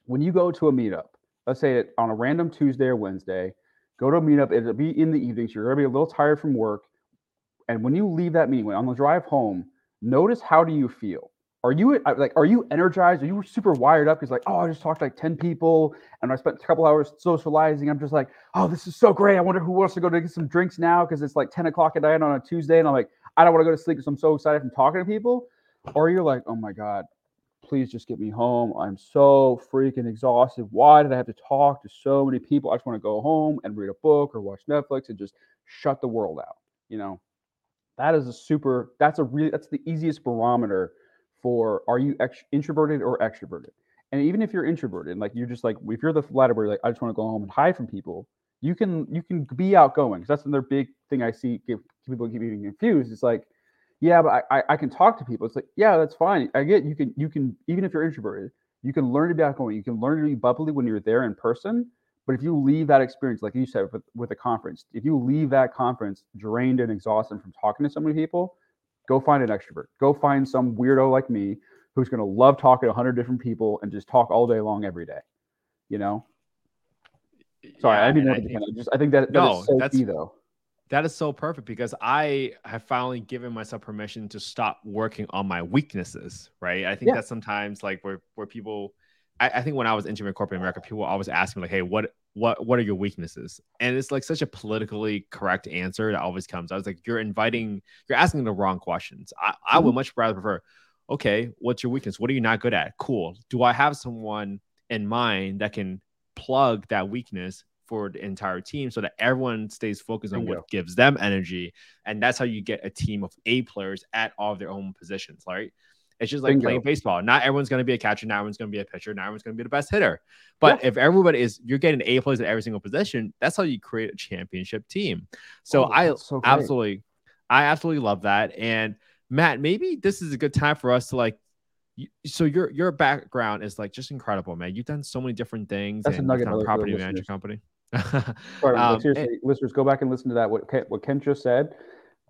Speaker 2: when you go to a meetup. Let's say it on a random Tuesday or Wednesday go to a meetup. It'll be in the evenings. You're gonna be a little tired from work, and when you leave that meeting, on the drive home, notice how do you feel? Are you uh, like are you energized? Are you super wired up? Because like, oh, I just talked to like ten people, and I spent a couple hours socializing. I'm just like, oh, this is so great. I wonder who wants to go to get some drinks now because it's like ten o'clock at night on a Tuesday, and I'm like, I don't want to go to sleep because I'm so excited from talking to people. Or you're like, oh my god, please just get me home. I'm so freaking exhausted. Why did I have to talk to so many people? I just want to go home and read a book or watch Netflix and just shut the world out. You know, that is a super, that's a really, that's the easiest barometer for are you introverted or extroverted? And even if you're introverted, like you're just like, if you're the latter where like, I just want to go home and hide from people, you can, you can be outgoing. That's another big thing I see people keep getting confused. It's like, yeah, but I, I can talk to people. It's like, yeah, that's fine. I get you can you can even if you're introverted, you can learn to be outgoing. You can learn to be bubbly when you're there in person. But if you leave that experience, like you said with, with a conference, if you leave that conference drained and exhausted from talking to so many people, go find an extrovert. Go find some weirdo like me who's going to love talking to 100 different people and just talk all day long every day. You know? Sorry, yeah, I didn't know. I, think, I just I think that, that no, so that's, key though.
Speaker 1: That is so perfect because I have finally given myself permission to stop working on my weaknesses, right? I think yeah. that sometimes like where where people I, I, think when I was entering corporate America, people always ask me like, hey, what what what are your weaknesses? And it's like such a politically correct answer that always comes. I was like, you're inviting, you're asking the wrong questions. I, mm-hmm. I would mm-hmm. much rather prefer, okay, what's your weakness? What are you not good at? Cool. Do I have someone in mind that can plug that weakness for the entire team so that everyone stays focused on what gives them energy. And that's how you get a team of A players at all of their own positions, right? It's just like
Speaker 2: Bingo.
Speaker 1: playing baseball. Not everyone's going to be a catcher. Not everyone's going to be a pitcher. Not everyone's going to be the best hitter. But if everybody is, you're getting A plays at every single position. That's how you create a championship team. So
Speaker 2: Oh,
Speaker 1: I
Speaker 2: so
Speaker 1: absolutely, I absolutely love that. And Matt, maybe this is a good time for us to like. you- So your your background is like just incredible, man. You've done so many different things.
Speaker 2: That's a
Speaker 1: and
Speaker 2: nugget
Speaker 1: you've done property management
Speaker 2: listeners.
Speaker 1: company.
Speaker 2: Sorry,
Speaker 1: Um,
Speaker 2: seriously, listeners, go back and listen to that. What Kent, what Kent just said,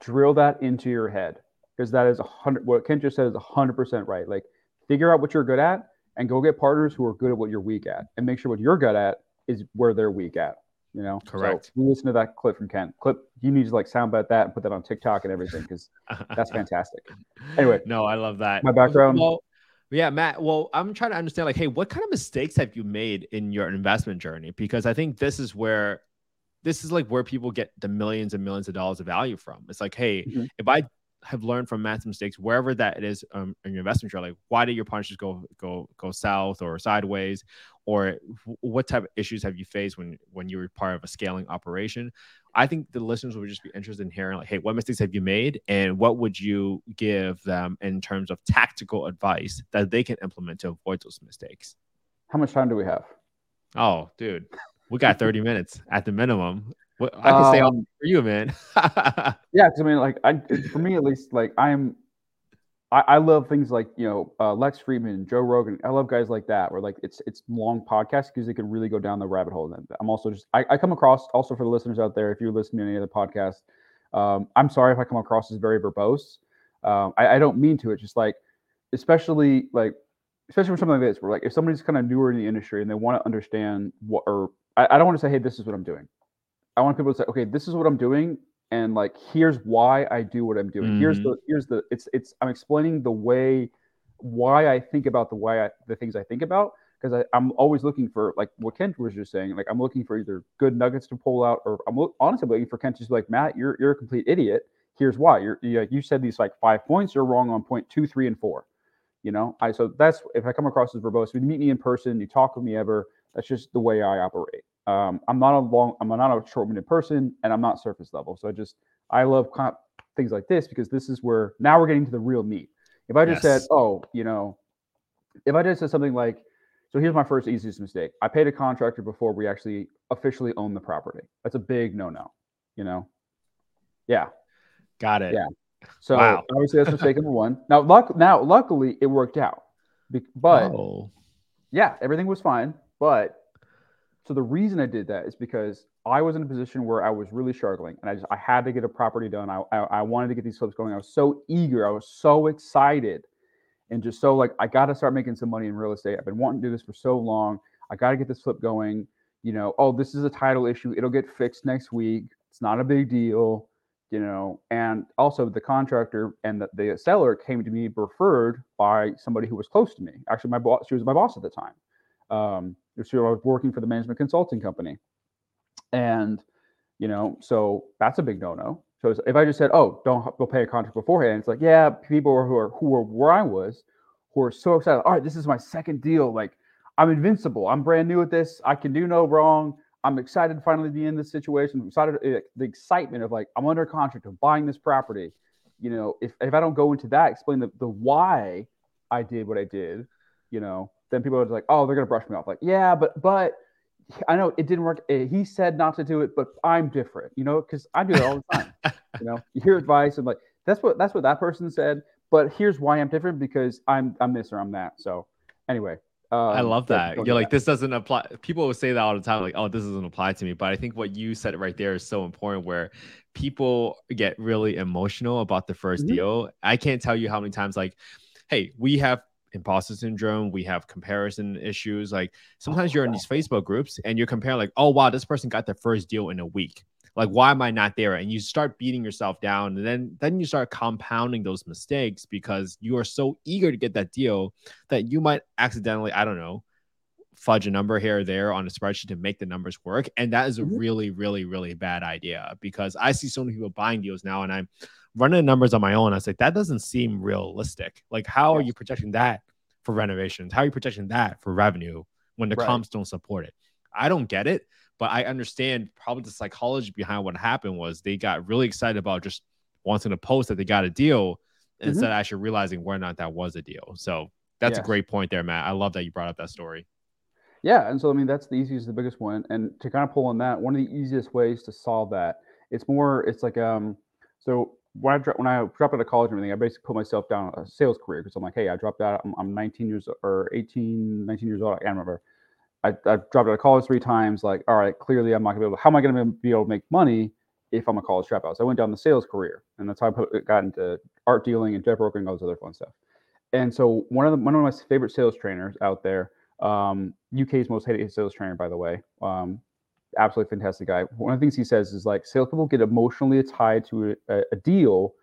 Speaker 2: drill that into your head because that is a hundred. What Kent just said is a hundred percent right. Like, figure out what you're good at and go get partners who are good at what you're weak at, and make sure what you're good at is where they're weak at. You know,
Speaker 1: Correct.
Speaker 2: So listen to that clip from Kent. Clip, you need to like sound bet that and put that on TikTok and everything because that's fantastic. Anyway.
Speaker 1: no, I love that.
Speaker 2: My background-
Speaker 1: Well, yeah, Matt. Well, I'm trying to understand, like, hey, what kind of mistakes have you made in your investment journey? Because I think this is where, this is like where people get the millions and millions of dollars of value from. It's like, hey,
Speaker 2: Mhm.
Speaker 1: if I have learned from Matt's mistakes, wherever that it is um, in your investment journey, like, why did your punches go go go south or sideways, or what type of issues have you faced when when you were part of a scaling operation? I think the listeners would just be interested in hearing, like, hey, what mistakes have you made, and what would you give them in terms of tactical advice that they can implement to avoid those mistakes?
Speaker 2: How much time do we have?
Speaker 1: Oh, dude, we got 30 minutes at the minimum. I can stay on
Speaker 2: Um,
Speaker 1: for you, man.
Speaker 2: Yeah, because I mean, like, I for me at least, like, I'm, I, I love things like you know uh, Lex Fridman, Joe Rogan. I love guys like that, where like it's it's long podcasts because they can really go down the rabbit hole. And I'm also just I, I come across also for the listeners out there, if you're listening to any other podcast, um, I'm sorry if I come across as very verbose. Um, I, I don't mean to. It's just like, especially like especially for something like this, where like if somebody's kind of newer in the industry and they want to understand what, or I, I don't want to say, hey, this is what I'm doing. I want people to say, okay, this is what I'm doing, and like here's why I do what I'm doing. Here's
Speaker 1: Mhm.
Speaker 2: the here's the it's it's I'm explaining the way why I think about the way I the things I think about because I'm always looking for like what Kent was just saying. Like I'm looking for either good nuggets to pull out, or I'm honestly looking for Kent to just be like Matt, you're you're a complete idiot. Here's why. You're you, you said these like five points. You're wrong on point two, three, and four. You know, I so that's if I come across as verbose, when you meet me in person, you talk with me ever. That's just the way I operate. Um, I'm not a long, I'm not a short-winded person, and I'm not surface level. So I just I love of things like this because this is where now we're getting to the real meat. If I just said, oh, you know, if I just said something like, so here's my first easiest mistake. I paid a contractor before we actually officially own the property. That's a big no-no. You know, yeah.
Speaker 1: Got it.
Speaker 2: Yeah. So
Speaker 1: Wow.
Speaker 2: obviously that's mistake number one. Now, luck now, luckily it worked out, but
Speaker 1: oh,
Speaker 2: yeah, everything was fine. But so the reason I did that is because I was in a position where I was really struggling, and I just I had to get a property done. I I, I wanted to get these flips going. I was so eager. I was so excited, and just so like I got to start making some money in real estate. I've been wanting to do this for so long. I got to get this flip going. You know, oh, this is a title issue. It'll get fixed next week. It's not a big deal. You know, and also the contractor and the, the seller came to me referred by somebody who was close to me. Actually, my boss, she was my boss at the time. Um, so I was working for the management consulting company, and you know, so that's a big no-no. So if I just said, "Oh, don't go pay a contract beforehand," it's like, yeah, people who are who are where I was, who are so excited. All right, this is my second deal. Like, I'm invincible. I'm brand new at this. I can do no wrong. I'm excited to finally be in this situation. I'm excited. eh, The excitement of like, I'm under contract of buying this property. You know, if if I don't go into that, explain the the why I did what I did, you know, then people are like, oh, they're gonna brush me off. Like, yeah, but but I know it didn't work. Eh, He said not to do it, but I'm different, you know, because I do it all the time. you know, you hear advice and like that's what that's what that person said. But here's why I'm different because I'm I'm this or I'm that. So anyway, um,
Speaker 1: I love that. You're like, this doesn't apply. People will say that all the time, like, oh, this doesn't apply to me. But I think what you said right there is so important where people get really emotional about the 1st
Speaker 2: Mhm.
Speaker 1: deal. I can't tell you how many times, like, hey, we have imposter syndrome, we have comparison issues. Like sometimes you're in these Facebook groups and you're comparing, like, oh wow, this person got their first deal in a week. Like, why am I not there? And you start beating yourself down, and then then you start compounding those mistakes because you are so eager to get that deal that you might accidentally, I don't know, fudge a number here or there on a spreadsheet to make the numbers work. And that is a
Speaker 2: Mhm.
Speaker 1: really, really, really bad idea because I see so many people buying deals now and I'm running the numbers on my own. I was like, that doesn't seem realistic. Like, how are you projecting that for renovations? How are you projecting that for revenue when the
Speaker 2: Right.
Speaker 1: comps don't support it? I don't get it, but I understand probably the psychology behind what happened was they got really excited about just wanting to post that they got a deal. mm-hmm. instead of actually realizing whether or not that was a deal. So that's yes. a great point there, Matt. I love that you brought up that story.
Speaker 2: Yeah, and so I mean that's the easiest, the biggest one, and to kind of pull on that, one of the easiest ways to solve that, it's more, it's like um, so when I when I dropped out of college and everything, I basically put myself down a sales career because I'm like, hey, I dropped out, I'm, I'm 19 years or 18, 19 years old, I can't remember. I, I dropped out of college three times. Like, all right, clearly I'm not gonna be able. To, how am I gonna be able to make money if I'm a college dropout? So I went down the sales career, and that's how I put, got into art dealing and jet brokering, and all this other fun stuff. And so one of the one of my favorite sales trainers out there um, UK's most hated sales trainer, by the way. Um, absolutely fantastic guy. One of the things he says is like salespeople get emotionally tied to a, a deal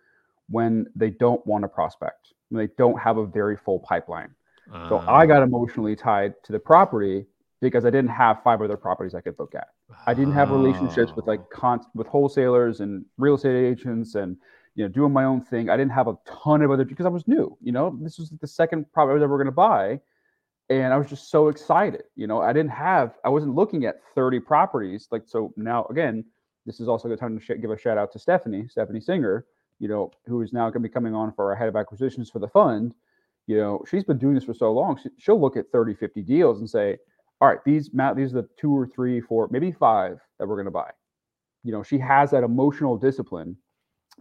Speaker 2: when they don't want to prospect, when they don't have a very full pipeline. Uh, so I got ah. emotionally tied to the property because I didn't have five other properties I could look at. I didn't have relationships with like oh. con- with wholesalers and real estate agents and you know doing my own thing. I didn't have a ton of other because I was new. You know, this was the second property I was ever going to buy and I was just so excited. You know, I didn't have, I wasn't looking at 30 properties. Like, so now again, this is also a good time to sh- give a shout out to Stephanie, Stephanie Singer, you know, who is now going to be coming on for our head of acquisitions for the fund. You know, she's been doing this for so long. She, she'll look at 30, 50 deals and say, all right, these, Matt, these are the two or three, four, maybe five that we're going to buy. You know, she has that emotional discipline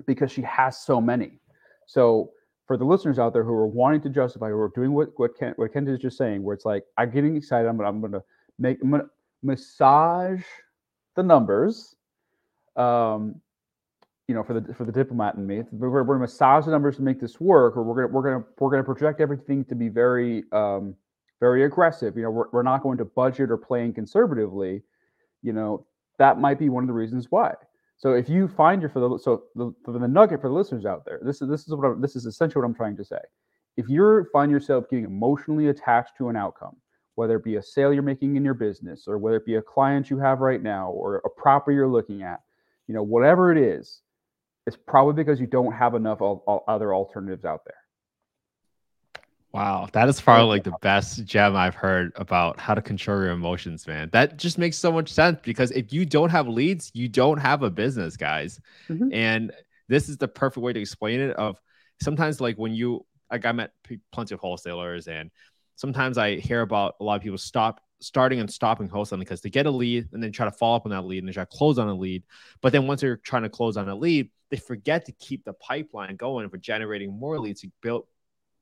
Speaker 2: because she has so many. So for the listeners out there who are wanting to justify who are doing what what Kent what Kent is just saying, where it's like I'm getting excited, I'm I'm gonna make I'm gonna massage the numbers, um, you know, for the for the diplomat and me, we're, we're gonna massage the numbers to make this work, or we're gonna we're gonna we're gonna project everything to be very um, very aggressive. You know, we're we're not going to budget or plan conservatively. You know, that might be one of the reasons why. So if you find your for the so the, for the nugget for the listeners out there, this is this is what I'm, this is essentially what I'm trying to say. If you find yourself getting emotionally attached to an outcome, whether it be a sale you're making in your business, or whether it be a client you have right now, or a property you're looking at, you know whatever it is, it's probably because you don't have enough other alternatives out there.
Speaker 1: Wow, that is probably like the best gem I've heard about how to control your emotions, man. That just makes so much sense because if you don't have leads, you don't have a business, guys. Mm-hmm. And this is the perfect way to explain it. Of sometimes, like when you, like I met plenty of wholesalers, and sometimes I hear about a lot of people stop starting and stopping wholesaling because they get a lead and then try to follow up on that lead and they try to close on a lead. But then once they're trying to close on a lead, they forget to keep the pipeline going for generating more leads to build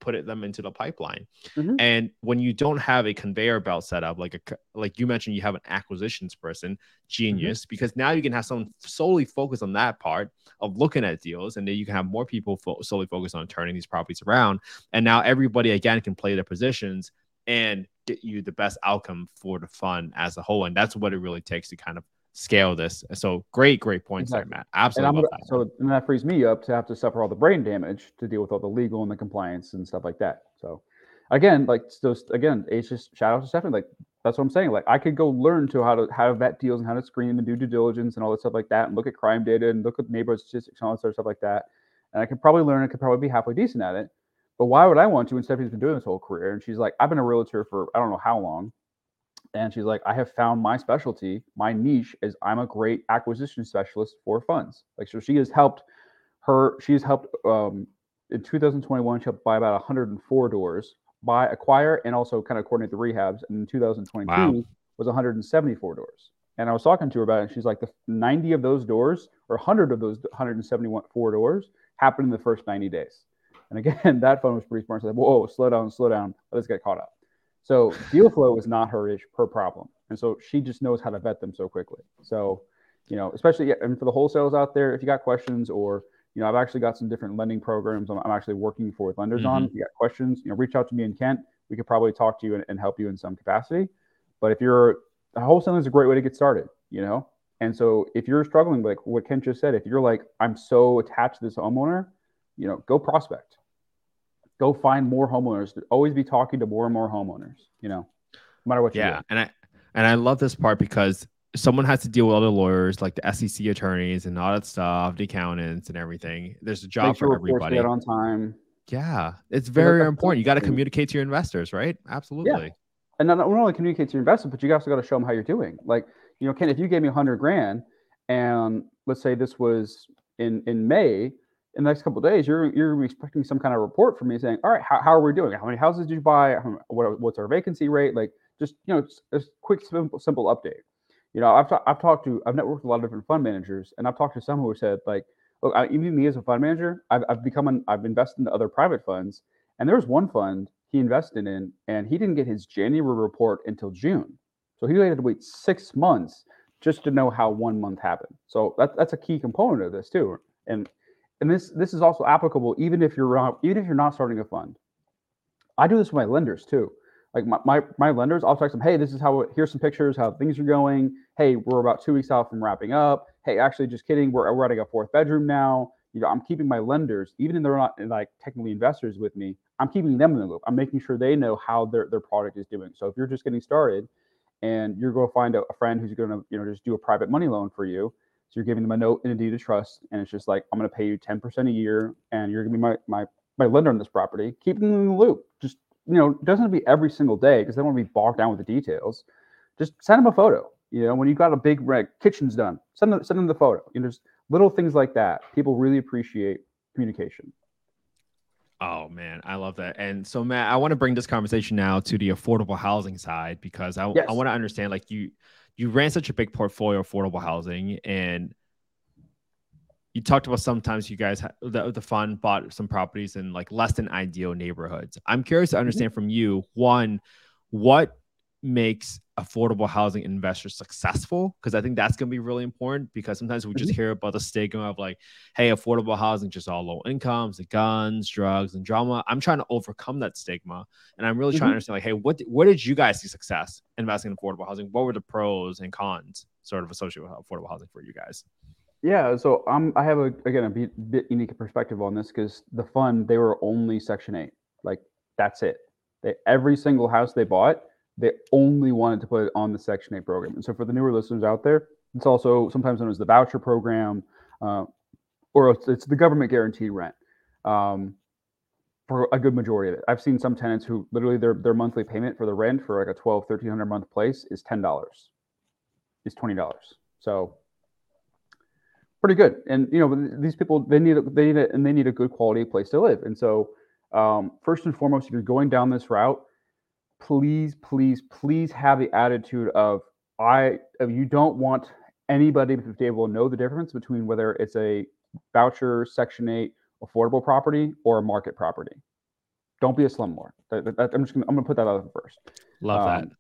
Speaker 1: put it, them into the pipeline. Mm-hmm. And when you don't have a conveyor belt set up, like a like you mentioned, you have an acquisitions person, mm-hmm. genius, mm-hmm. because now you can have someone solely focus on that part of looking at deals, and then you can have more people fo- solely focus on turning these properties around. And now everybody again can play their positions and get you the best outcome for the fund as a whole. And that's what it really takes to kind of scale this. So great, great points exactly. there, Matt. Absolutely.
Speaker 2: That. So and that frees me up to have to suffer all the brain damage to deal with all the legal and the compliance and stuff like that. So again, like those again, it's just shout out to Stephanie. Like that's what I'm saying. Like I could go learn to how to how vet deals and how to screen and do due diligence and all that stuff like that, and look at crime data and look at neighborhood statistics and all that sort of stuff like that. And I could probably learn. I could probably be halfway decent at it. But why would I want to? And Stephanie's been doing this whole career, and she's like, I've been a realtor for I don't know how long and she's like, I have found my specialty, my niche is I'm a great acquisition specialist for funds. Like, so she has helped her, she's helped um, in 2021, she helped buy about 104 doors, buy, acquire, and also kind of coordinate the rehabs. And in 2022 wow. was 174 doors. And I was talking to her about it, and she's like, the 90 of those doors, or 100 of those 174 doors, happened in the first 90 days. And again, that phone was pretty smart. So I said, whoa, slow down, slow down. Let's get caught up. So deal flow is not her issue, her problem, and so she just knows how to vet them so quickly. So, you know, especially and for the wholesalers out there, if you got questions or you know, I've actually got some different lending programs I'm, I'm actually working for with lenders mm-hmm. on. If you got questions, you know, reach out to me and Kent. We could probably talk to you and, and help you in some capacity. But if you're wholesaling is a great way to get started, you know. And so if you're struggling, like what Kent just said, if you're like, I'm so attached to this homeowner, you know, go prospect go find more homeowners. Always be talking to more and more homeowners. You know, no matter what.
Speaker 1: Yeah, and I and I love this part because someone has to deal with other lawyers, like the SEC attorneys and all that stuff, the accountants and everything. There's a job Make for everybody.
Speaker 2: Get on time.
Speaker 1: Yeah, it's very important. You got to communicate to your investors, right? Absolutely. Yeah.
Speaker 2: And not, not only communicate to your investors, but you also got to show them how you're doing. Like, you know, Ken, if you gave me a hundred grand, and let's say this was in in May, in the next couple days, you're you're expecting some kind of report from me saying, all right, how, how are we doing? How many houses did you buy? What, what's our vacancy rate? Like just you know, a quick simple simple update. You know, I've I've talked to I've networked a lot of different fund managers, and I've talked to some who said like, look, I, even me as a fund manager, I've, I've become an, I've invested into other private funds, and there was one fund he invested in, and he didn't get his January report until June, so he had to wait six months just to know how one month happened. So that, that's a key component of this too, and and this this is also applicable even if you're not, even if you're not starting a fund. I do this with my lenders too. Like my, my, my lenders, I'll text them, hey, this is how here's some pictures, how things are going. Hey, we're about two weeks out from wrapping up. Hey, actually, just kidding, we're, we're adding a fourth bedroom now. You know, I'm keeping my lenders, even if they're not like technically investors with me, I'm keeping them in the loop. I'm making sure they know how their, their product is doing. So if you're just getting started and you're going to find a, a friend who's going to, you know, just do a private money loan for you, so you're giving them a note and a deed of trust, and it's just like I'm going to pay you 10% a year, and you're going to be my my my lender on this property. Keep them in the loop. Just you know, it doesn't have to be every single day because they don't want to be bogged down with the details. Just send them a photo. You know, when you got a big red kitchen's done, send them send them the photo. You know, just little things like that. People really appreciate communication.
Speaker 1: Oh man, I love that. And so Matt, I want to bring this conversation now to the affordable housing side because I, yes. I want to understand like you you ran such a big portfolio of affordable housing and you talked about sometimes you guys the, the fund bought some properties in like less than ideal neighborhoods i'm curious to mm-hmm. understand from you one what makes affordable housing investors successful because i think that's going to be really important because sometimes we just mm-hmm. hear about the stigma of like hey affordable housing just all low incomes the guns drugs and drama i'm trying to overcome that stigma and i'm really mm-hmm. trying to understand like hey what where did you guys see success investing in affordable housing what were the pros and cons sort of associated with affordable housing for you guys
Speaker 2: yeah, so um, I have a again a bit, bit unique perspective on this because the fund they were only Section Eight, like that's it. They, every single house they bought, they only wanted to put it on the Section 8 program. And so for the newer listeners out there, it's also sometimes known as the voucher program, uh, or it's, it's, the government guaranteed rent um, for a good majority of it. I've seen some tenants who literally their, their monthly payment for the rent for like a 12, 1300 month place is $10, is $20. So pretty good. And, you know, these people, they need, they need a, and they need a good quality place to live. And so um, first and foremost, if you're going down this route, please, please, please have the attitude of I you don't want anybody to be able to know the difference between whether it's a voucher section 8 affordable property or a market property. Don't be a slumlord. I'm just gonna, I'm gonna put that out first.
Speaker 1: Love um, that.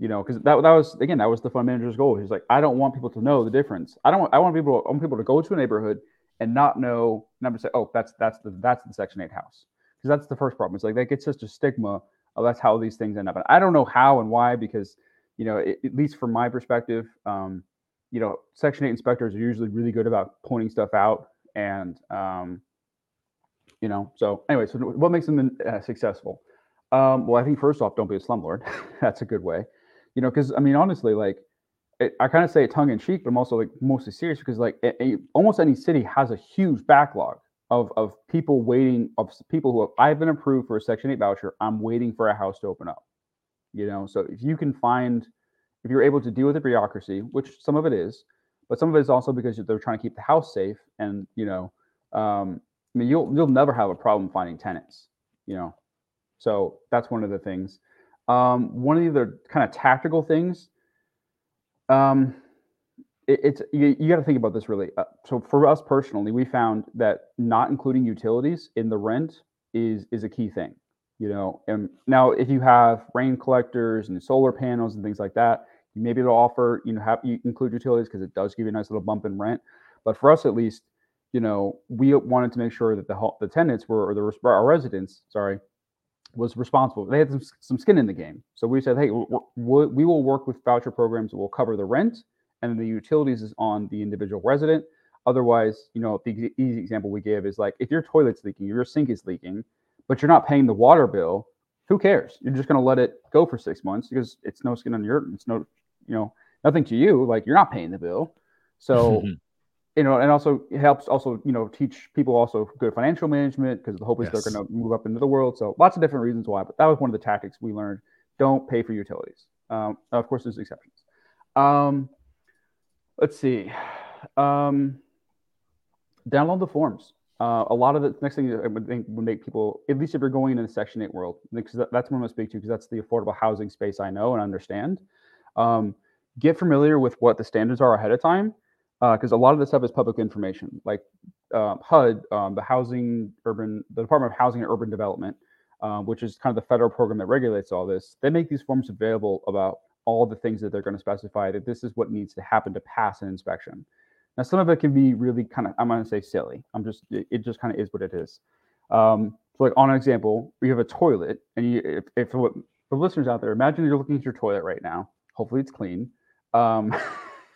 Speaker 2: You know, because that, that was again that was the fund manager's goal. He's like, I don't want people to know the difference. I don't want I want people I want people to go to a neighborhood and not know and I'm say, oh, that's that's the that's the section eight house. Because that's the first problem. It's like that gets such a stigma oh, that's how these things end up. And I don't know how and why, because you know, it, at least from my perspective, um, you know, Section Eight inspectors are usually really good about pointing stuff out, and um, you know, so anyway, so what makes them uh, successful? Um, well, I think first off, don't be a slumlord. that's a good way, you know, because I mean, honestly, like. It, I kind of say it tongue in cheek, but I'm also like mostly serious because like almost any city has a huge backlog of of people waiting of people who have, I've been approved for a Section Eight voucher. I'm waiting for a house to open up. You know, so if you can find, if you're able to deal with the bureaucracy, which some of it is, but some of it is also because they're trying to keep the house safe, and you know, um, I mean, you'll you'll never have a problem finding tenants. You know, so that's one of the things. Um, one of the other kind of tactical things. Um, it, it's you, you got to think about this really. Uh, so for us personally, we found that not including utilities in the rent is is a key thing. You know, and now if you have rain collectors and solar panels and things like that, you maybe it'll offer you know have you include utilities because it does give you a nice little bump in rent. But for us at least, you know, we wanted to make sure that the the tenants were or the our residents, sorry, was responsible. They had some, some skin in the game. So we said, hey, we will work with voucher programs will cover the rent and the utilities is on the individual resident. Otherwise, you know, the easy example we give is like if your toilet's leaking, your sink is leaking, but you're not paying the water bill, who cares? You're just going to let it go for six months because it's no skin on your, it's no, you know, nothing to you. Like you're not paying the bill. So, you know, and also it helps also, you know, teach people also good financial management because the hope is yes. they're going to move up into the world. So lots of different reasons why, but that was one of the tactics we learned. Don't pay for utilities. Um, of course, there's exceptions. Um, Let's see. Um, download the forms. uh, a lot of the next thing I would think would make people, at least if you're going in the Section 8 world, because that, that's what I'm going to speak to, because that's the affordable housing space I know and understand. Um, get familiar with what the standards are ahead of time, because uh, a lot of this stuff is public information. Like uh, HUD, um, the Housing Urban, the Department of Housing and Urban Development, uh, which is kind of the federal program that regulates all this. They make these forms available about all the things that they're going to specify that this is what needs to happen to pass an inspection. Now, some of it can be really kind of, I'm going to say silly. I'm just, it, just kind of is what it is. Um, so, like on an example, we have a toilet, and you, if, if for, for listeners out there, imagine you're looking at your toilet right now. Hopefully, it's clean. Um,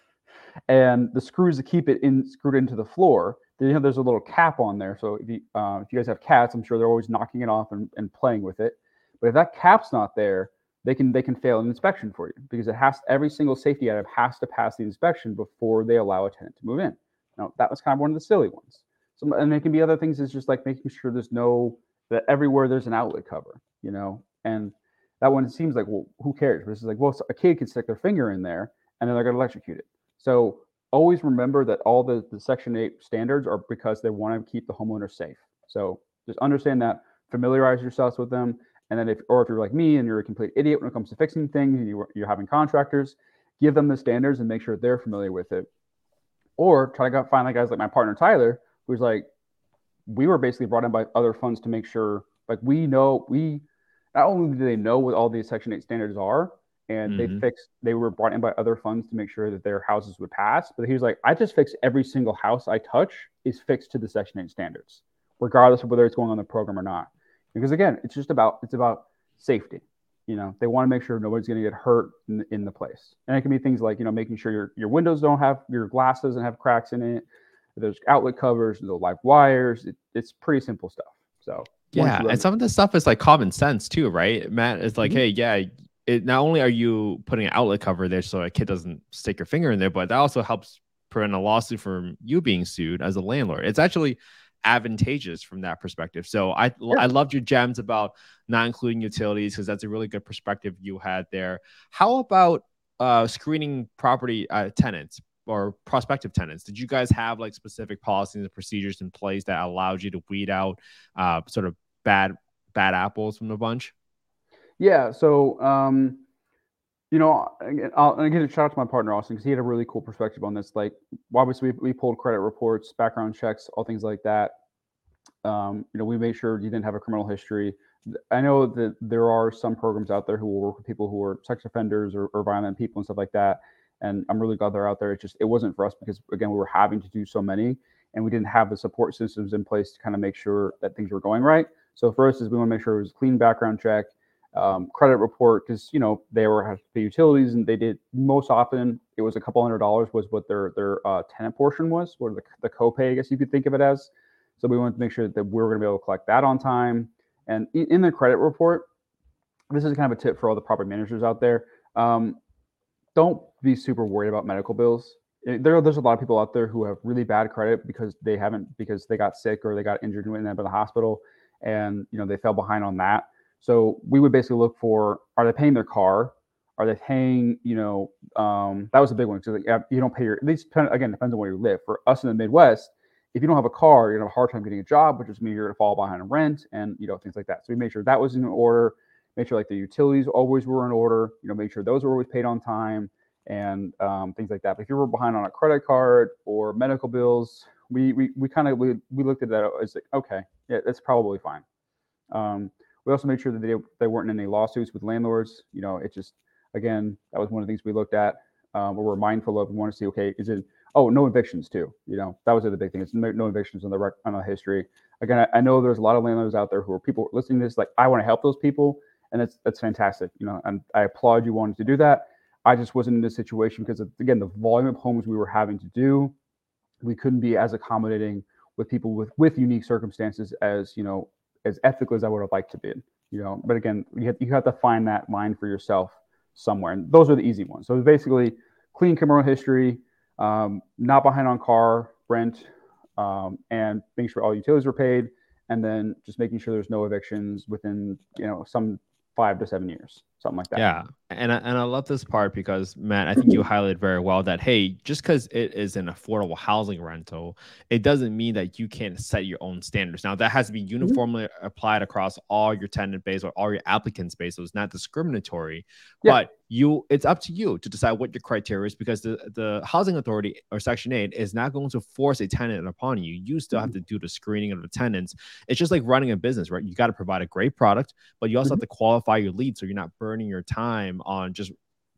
Speaker 2: and the screws that keep it in screwed into the floor, then you know there's a little cap on there. So if you uh, if you guys have cats, I'm sure they're always knocking it off and, and playing with it. But if that cap's not there, they can they can fail an inspection for you because it has every single safety item has to pass the inspection before they allow a tenant to move in. Now that was kind of one of the silly ones. So and there can be other things. It's just like making sure there's no that everywhere there's an outlet cover, you know, and that one seems like well who cares? But like well a kid can stick their finger in there and then they're going to electrocute it. So always remember that all the, the Section 8 standards are because they want to keep the homeowner safe. So just understand that, familiarize yourselves with them, and then if, or if you're like me and you're a complete idiot when it comes to fixing things and you, you're having contractors, give them the standards and make sure they're familiar with it. Or try to find like guys like my partner Tyler, who's like, we were basically brought in by other funds to make sure, like we know we not only do they know what all these Section 8 standards are, and mm-hmm. they fixed they were brought in by other funds to make sure that their houses would pass. But he was like, I just fix every single house I touch is fixed to the Section 8 standards, regardless of whether it's going on the program or not because again it's just about it's about safety you know? They want to make sure nobody's going to get hurt in, in, the place. And it can be things like you know making sure your, your windows don't have your glass doesn't have cracks in it there's outlet covers no live wires it, it's pretty simple stuff so.
Speaker 1: Yeah and some of this stuff is like common sense too right? Matt it's like mm-hmm. hey yeah it not only are you putting an outlet cover there so a kid doesn't stick your finger in there but that also helps prevent a lawsuit from you being sued as a landlord. It's actually advantageous from that perspective. So I. I loved your gems about not including utilities because that's a really good perspective you had there. How about uh, screening property uh, tenants or prospective tenants? Did you guys have like specific policies and procedures in place that allowed you to weed out uh, sort of bad bad apples from the bunch?
Speaker 2: Yeah. So. Um you know, I'll, again, a shout out to my partner Austin because he had a really cool perspective on this. Like, obviously, we, we pulled credit reports, background checks, all things like that. Um, you know, we made sure you didn't have a criminal history. I know that there are some programs out there who will work with people who are sex offenders or, or violent people and stuff like that. And I'm really glad they're out there. It just it wasn't for us because again we were having to do so many, and we didn't have the support systems in place to kind of make sure that things were going right. So for us, is we want to make sure it was a clean background check um, credit report because you know they were the utilities and they did most often it was a couple hundred dollars was what their their uh, tenant portion was or the, the copay I guess you could think of it as. So we wanted to make sure that we were going to be able to collect that on time. And in the credit report, this is kind of a tip for all the property managers out there. Um, don't be super worried about medical bills. There, there's a lot of people out there who have really bad credit because they haven't because they got sick or they got injured and went in the hospital, and you know they fell behind on that so we would basically look for are they paying their car? Are they paying, you know, um, that was a big one. So you don't pay your, at least again, depends on where you live. For us in the Midwest, if you don't have a car, you're gonna have a hard time getting a job, which just means you're gonna fall behind on rent and, you know, things like that. So we made sure that was in order, make sure like the utilities always were in order, you know, make sure those were always paid on time and um, things like that. But if you were behind on a credit card or medical bills, we, we, we kind of, we, we looked at that as like, okay, yeah, that's probably fine. Um, we also made sure that they, they weren't in any lawsuits with landlords. You know, it just, again, that was one of the things we looked at. Um, we were mindful of. We want to see, okay, is it, oh, no evictions too. You know, that was the big thing. It's no, no evictions on the rec, on the history. Again, I, I, know there's a lot of landlords out there who are people listening to this, like, I want to help those people. And that's, that's fantastic. You know, and I applaud you wanting to do that. I just wasn't in this situation because, again, the volume of homes we were having to do, we couldn't be as accommodating with people with with unique circumstances as you know as ethical as I would have liked to be. You know, but again, you have, you have to find that line for yourself somewhere, and those are the easy ones. So basically, clean criminal history, um, not behind on car rent, um, and making sure all utilities were paid, and then just making sure there's no evictions within you know some five to seven years. Something like that.
Speaker 1: Yeah, and I, and I love this part because Matt, I think you highlighted very well that hey, just because it is an affordable housing rental, it doesn't mean that you can't set your own standards. Now that has to be
Speaker 2: Mm-hmm.
Speaker 1: uniformly applied across all your tenant base or all your applicants base, so it's not discriminatory.
Speaker 2: Yeah.
Speaker 1: But you, it's up to you to decide what your criteria is because the the housing authority or Section Eight is not going to force a tenant upon you. You still have
Speaker 2: Mm-hmm.
Speaker 1: to do the screening of the tenants. It's just like running a business, right? You got to provide a great product, but you also
Speaker 2: Mm-hmm.
Speaker 1: have to qualify your leads so you're not burning your time on just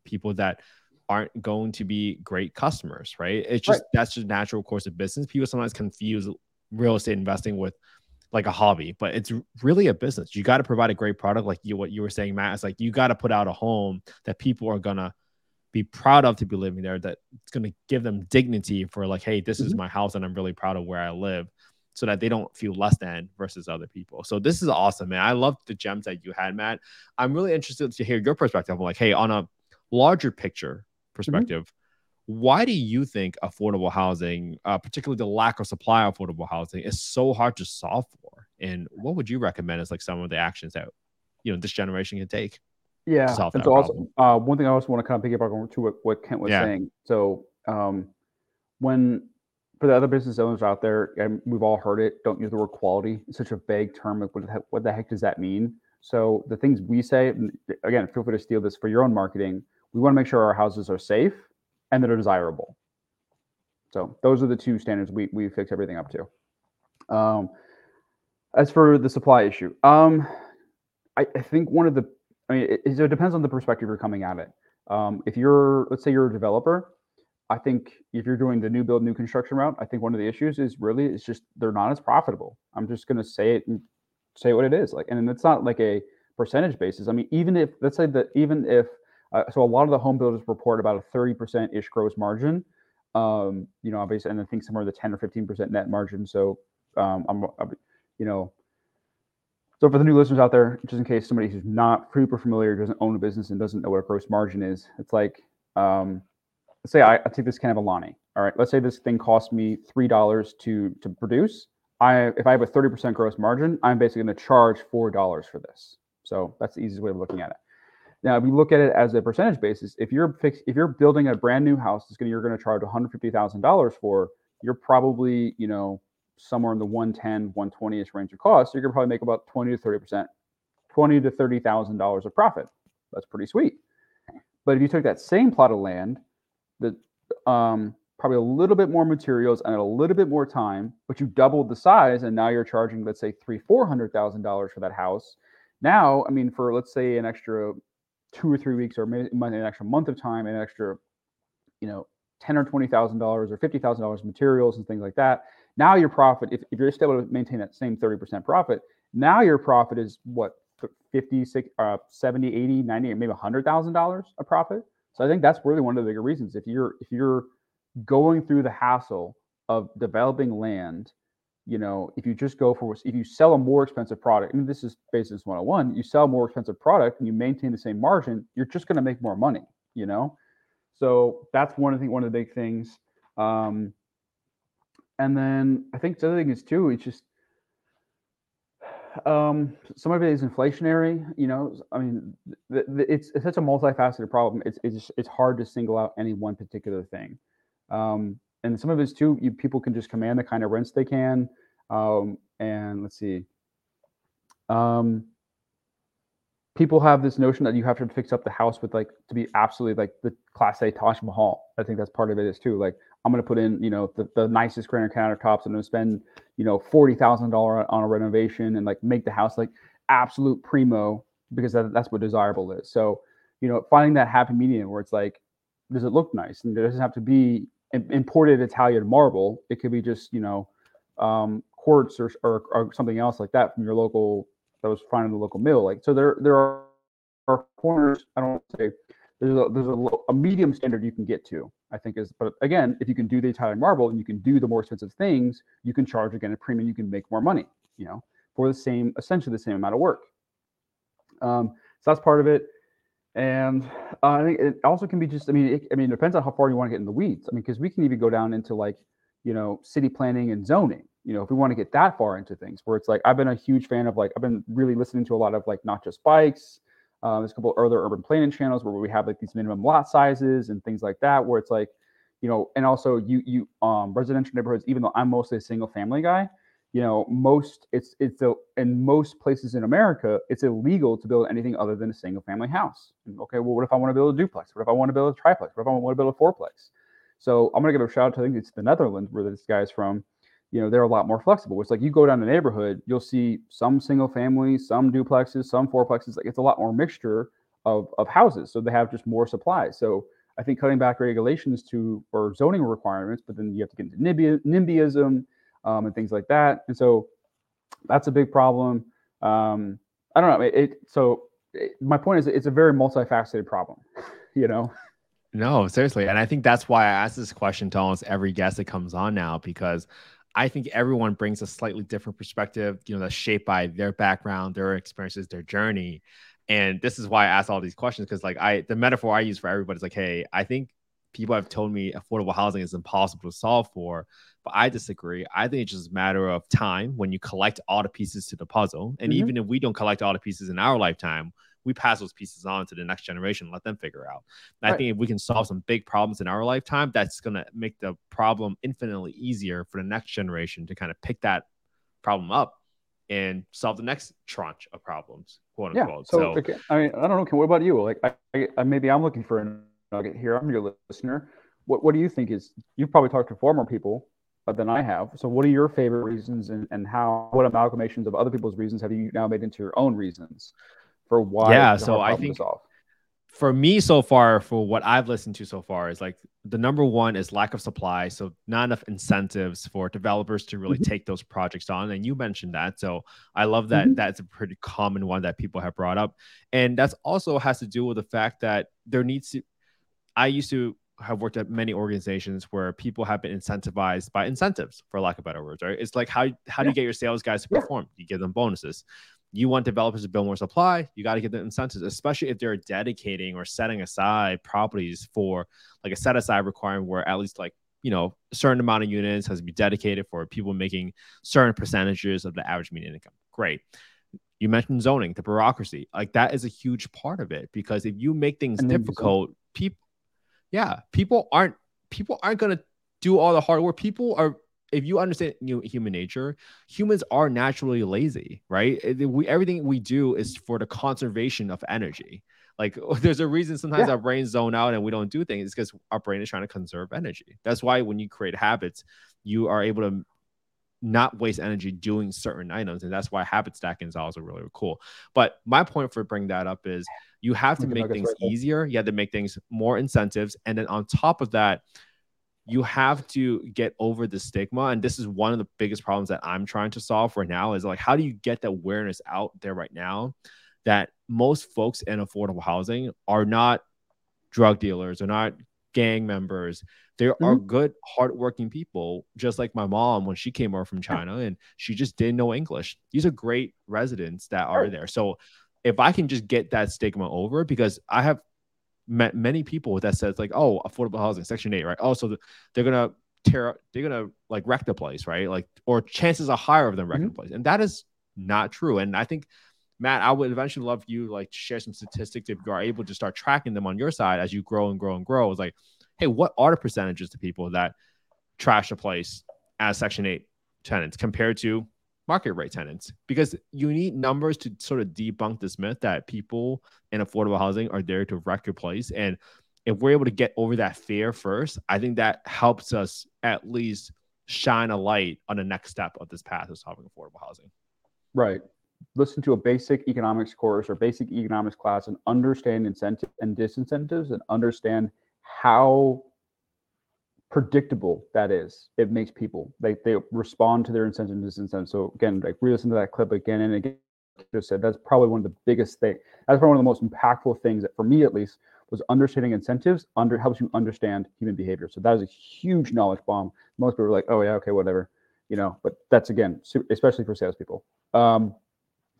Speaker 1: people that aren't going to be great customers, right? It's just that's just natural course of business. People sometimes confuse real estate investing with like a hobby, but it's really a business. You got to provide a great product, like you what you were saying, Matt. It's like you got to put out a home that people are gonna be proud of to be living there. That it's gonna give them dignity for like, hey, this is
Speaker 2: Mhm.
Speaker 1: my house and I'm really proud of where I live, so that they don't feel less than versus other people. So this is awesome, man. I love the gems that you had, Matt. I'm really interested to hear your perspective. I'm like, hey, on a larger picture perspective, why do you think affordable housing, uh, particularly the lack of supply of affordable housing, is so hard to solve for? And what would you recommend as like some of the actions that you know this generation can take?
Speaker 2: Yeah. And so also, uh, one thing I also want to kind of piggyback on to what, what Kent was
Speaker 1: Yeah.
Speaker 2: saying. So um, when for the other business owners out there, and we've all heard it, don't use the word quality. It's such a vague term. Like, what the heck, what the heck does that mean? So the things we say, again, feel free to steal this for your own marketing. We want to make sure our houses are safe and that are desirable. So those are the two standards we we fix everything up to. Um, as for the supply issue, um, I, I think one of the I mean, it, it depends on the perspective you're coming at it. Um, if you're, let's say, you're a developer, I think if you're doing the new build, new construction route, I think one of the issues is really it's just they're not as profitable. I'm just to say it and say what it is. Like, and it's not like a percentage basis. I mean, even if let's say that even if uh, so, a lot of the home builders report about a 30% ish gross margin. Um, you know, obviously, and I think somewhere the 10 or 15% net margin. So, um, I'm, I'm, you know, so for the new listeners out there, just in case somebody who's not super familiar, doesn't own a business and doesn't know what a gross margin is, it's like, um, let's say I, I take this can of Alani. All right, let's say this thing costs me three dollars to to produce. I if I have a thirty percent gross margin, I'm basically going to charge four dollars for this. So that's the easiest way of looking at it. Now, if you look at it as a percentage basis, if you're fix, if you're building a brand new house, going you're going to charge one hundred fifty thousand dollars for. You're probably you know somewhere in the 110 120ish range of cost so you're going to probably make about 20 to 30 percent 20 to 30 thousand dollars of profit that's pretty sweet but if you took that same plot of land the um, probably a little bit more materials and a little bit more time but you doubled the size and now you're charging let's say three four hundred thousand dollars for that house now i mean for let's say an extra two or three weeks or maybe an extra month of time an extra you know ten or twenty thousand dollars or fifty thousand dollars materials and things like that now your profit, if, if you're still able to maintain that same 30% profit, now your profit is what 50, 60, uh, 70, 80, 90, maybe $100,000 a profit. So I think that's really one of the bigger reasons. If you're if you're going through the hassle of developing land, you know, if you just go for if you sell a more expensive product, and this is business 101, you sell a more expensive product and you maintain the same margin, you're just going to make more money, you know? So that's one of the one of the big things. Um, and then I think the other thing is too, it's just um, some of it is inflationary. You know, I mean, the, the, it's it's such a multifaceted problem. It's it's it's hard to single out any one particular thing. Um, and some of it's too, you, people can just command the kind of rents they can. Um, and let's see. Um, people have this notion that you have to fix up the house with like to be absolutely like the class A Taj Mahal. I think that's part of it is too. Like I'm going to put in, you know, the, the nicest granite countertops. I'm going to spend, you know, forty thousand dollar on a renovation and like make the house like absolute primo because that, that's what desirable is. So, you know, finding that happy medium where it's like, does it look nice? And it doesn't have to be imported Italian marble. It could be just, you know, um, quartz or, or, or something else like that from your local that was found in the local mill. Like so, there there are, are corners. I don't say there's a there's a, a medium standard you can get to. I think is, but again, if you can do the Italian marble and you can do the more expensive things, you can charge again a premium. You can make more money. You know, for the same essentially the same amount of work. Um, so that's part of it. And uh, I think it also can be just. I mean, it, I mean, it depends on how far you want to get in the weeds. I mean, because we can even go down into like you know city planning and zoning you know if we want to get that far into things where it's like i've been a huge fan of like i've been really listening to a lot of like not just bikes Uh, there's a couple other urban planning channels where we have like these minimum lot sizes and things like that, where it's like, you know, and also you you um residential neighborhoods. Even though I'm mostly a single family guy, you know, most it's it's a, in most places in America, it's illegal to build anything other than a single family house. And, okay, well, what if I want to build a duplex? What if I want to build a triplex? What if I want to build a fourplex? So I'm gonna give a shout out to I think it's the Netherlands where this guy's from. You know, they're a lot more flexible. It's like you go down the neighborhood, you'll see some single family, some duplexes, some fourplexes. Like it's a lot more mixture of of houses. So they have just more supply. So I think cutting back regulations to or zoning requirements, but then you have to get into NIMBY, NIMBYism um, and things like that. And so that's a big problem. Um, I don't know. It, it so it, my point is, it's a very multifaceted problem. You know.
Speaker 1: No, seriously, and I think that's why I ask this question to almost every guest that comes on now because I think everyone brings a slightly different perspective. You know, that's shaped by their background, their experiences, their journey. And this is why I ask all these questions because, like, I the metaphor I use for everybody is like, hey, I think people have told me affordable housing is impossible to solve for, but I disagree. I think it's just a matter of time when you collect all the pieces to the puzzle. And mm-hmm. even if we don't collect all the pieces in our lifetime, we pass those pieces on to the next generation, let them figure out. Right. I think if we can solve some big problems in our lifetime, that's going to make the problem infinitely easier for the next generation to kind of pick that problem up and solve the next tranche of problems, quote unquote.
Speaker 2: Yeah. So, so okay. I mean, I don't know. What about you? Like, I, I, maybe I'm looking for a nugget here. I'm your listener. What What do you think is? You've probably talked to far more people uh, than I have. So, what are your favorite reasons, and, and how? What amalgamations of other people's reasons have you now made into your own reasons for why?
Speaker 1: Yeah. So I think for me so far, for what I've listened to so far, is like the number one is lack of supply. So not enough incentives for developers to really mm-hmm. take those projects on. And you mentioned that. So I love that mm-hmm. that's a pretty common one that people have brought up. And that's also has to do with the fact that there needs to I used to have worked at many organizations where people have been incentivized by incentives, for lack of better words, right? It's like how how do you get your sales guys to perform? You give them bonuses. You want developers to build more supply, you got to give them incentives, especially if they're dedicating or setting aside properties for like a set aside requirement where at least like you know a certain amount of units has to be dedicated for people making certain percentages of the average median income. Great you mentioned zoning, the bureaucracy, like that is a huge part of it because if you make things difficult, people yeah, people aren't people aren't gonna do all the hard work. People are if you understand you know, human nature, humans are naturally lazy, right? Eh, we everything we do is for the conservation of energy. Like there's a reason sometimes yeah. our brains zone out and we don't do things because our brain is trying to conserve energy. That's why when you create habits, you are able to not waste energy doing certain items. And that's why habit stacking is also really cool. But my point for bringing that up is you have to make things right easier. You have to make things more incentives. And then on top of that, you have to get over the stigma. And this is one of the biggest problems that I'm trying to solve right now is like, how do you get the awareness out there right now that most folks in affordable housing are not drug dealers, are not gang members. There mm-hmm. are good, hardworking people, just like my mom when she came over from China and she just didn't know English. These are great residents that are there. So if I can just get that stigma over, because I have met many people that says like, oh, affordable housing, Section Eight, right? Oh, so they're gonna tear, they're gonna like wreck the place, right? Like, or chances are higher of them wrecking mm-hmm. the place, and that is not true. And I think. Matt, I would eventually love you like share some statistics if you are able to start tracking them on your side as you grow and grow and grow. It's like, hey, what are the percentages to people that trash a place as Section 8 tenants compared to market rate tenants because you need numbers to sort of debunk this myth that people in affordable housing are there to wreck your place. And if we're able to get over that fear first, I think that helps us at least shine a light on the next step of this path of solving affordable housing.
Speaker 2: Right. Listen to a basic economics course or basic economics class and understand incentives and disincentives and understand how predictable that is. It makes people they they respond to their incentives and disincentives. So again, like re-listen to that clip again and again. Just said that's probably one of the biggest thing That's probably one of the most impactful things that, for me at least, was understanding incentives. Under helps you understand human behavior. So that is a huge knowledge bomb. Most people are like, oh yeah, okay, whatever, you know. But that's again, especially for salespeople. Um,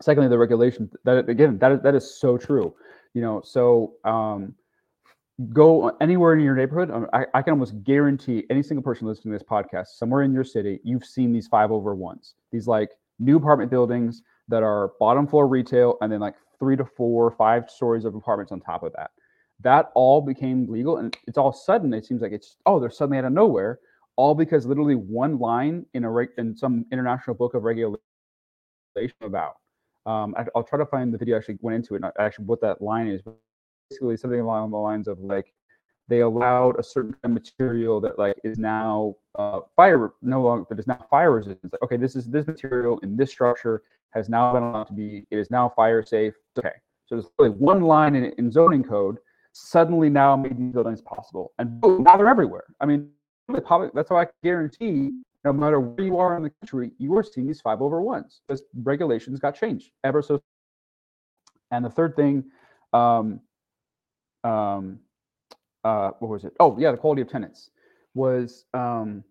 Speaker 2: secondly, the regulation. That again, that is that is so true. You know, so um, go anywhere in your neighborhood. Um, I, I, can almost guarantee any single person listening to this podcast, somewhere in your city, you've seen these five over ones. These like new apartment buildings that are bottom floor retail and then like three to four, five stories of apartments on top of that. That all became legal, and it's all sudden. It seems like it's oh, they're suddenly out of nowhere, all because literally one line in a reg- in some international book of regulation about. Um, I, will try to find the video I actually went into it. And I actually, what that line is basically something along the lines of like they allowed a certain material that like is now uh, fire no longer that is now fire resistant. Like, okay, this is this material in this structure has now been allowed to be it is now fire safe. Okay, so there's really one line in, in zoning code suddenly now made these buildings possible, and boom, now they're everywhere. I mean, public, that's why I guarantee no matter where you are in the country, you are seeing these five over ones because regulations got changed ever so. And the third thing, um, um, uh, what was it? Oh, yeah, the quality of tenants was, um,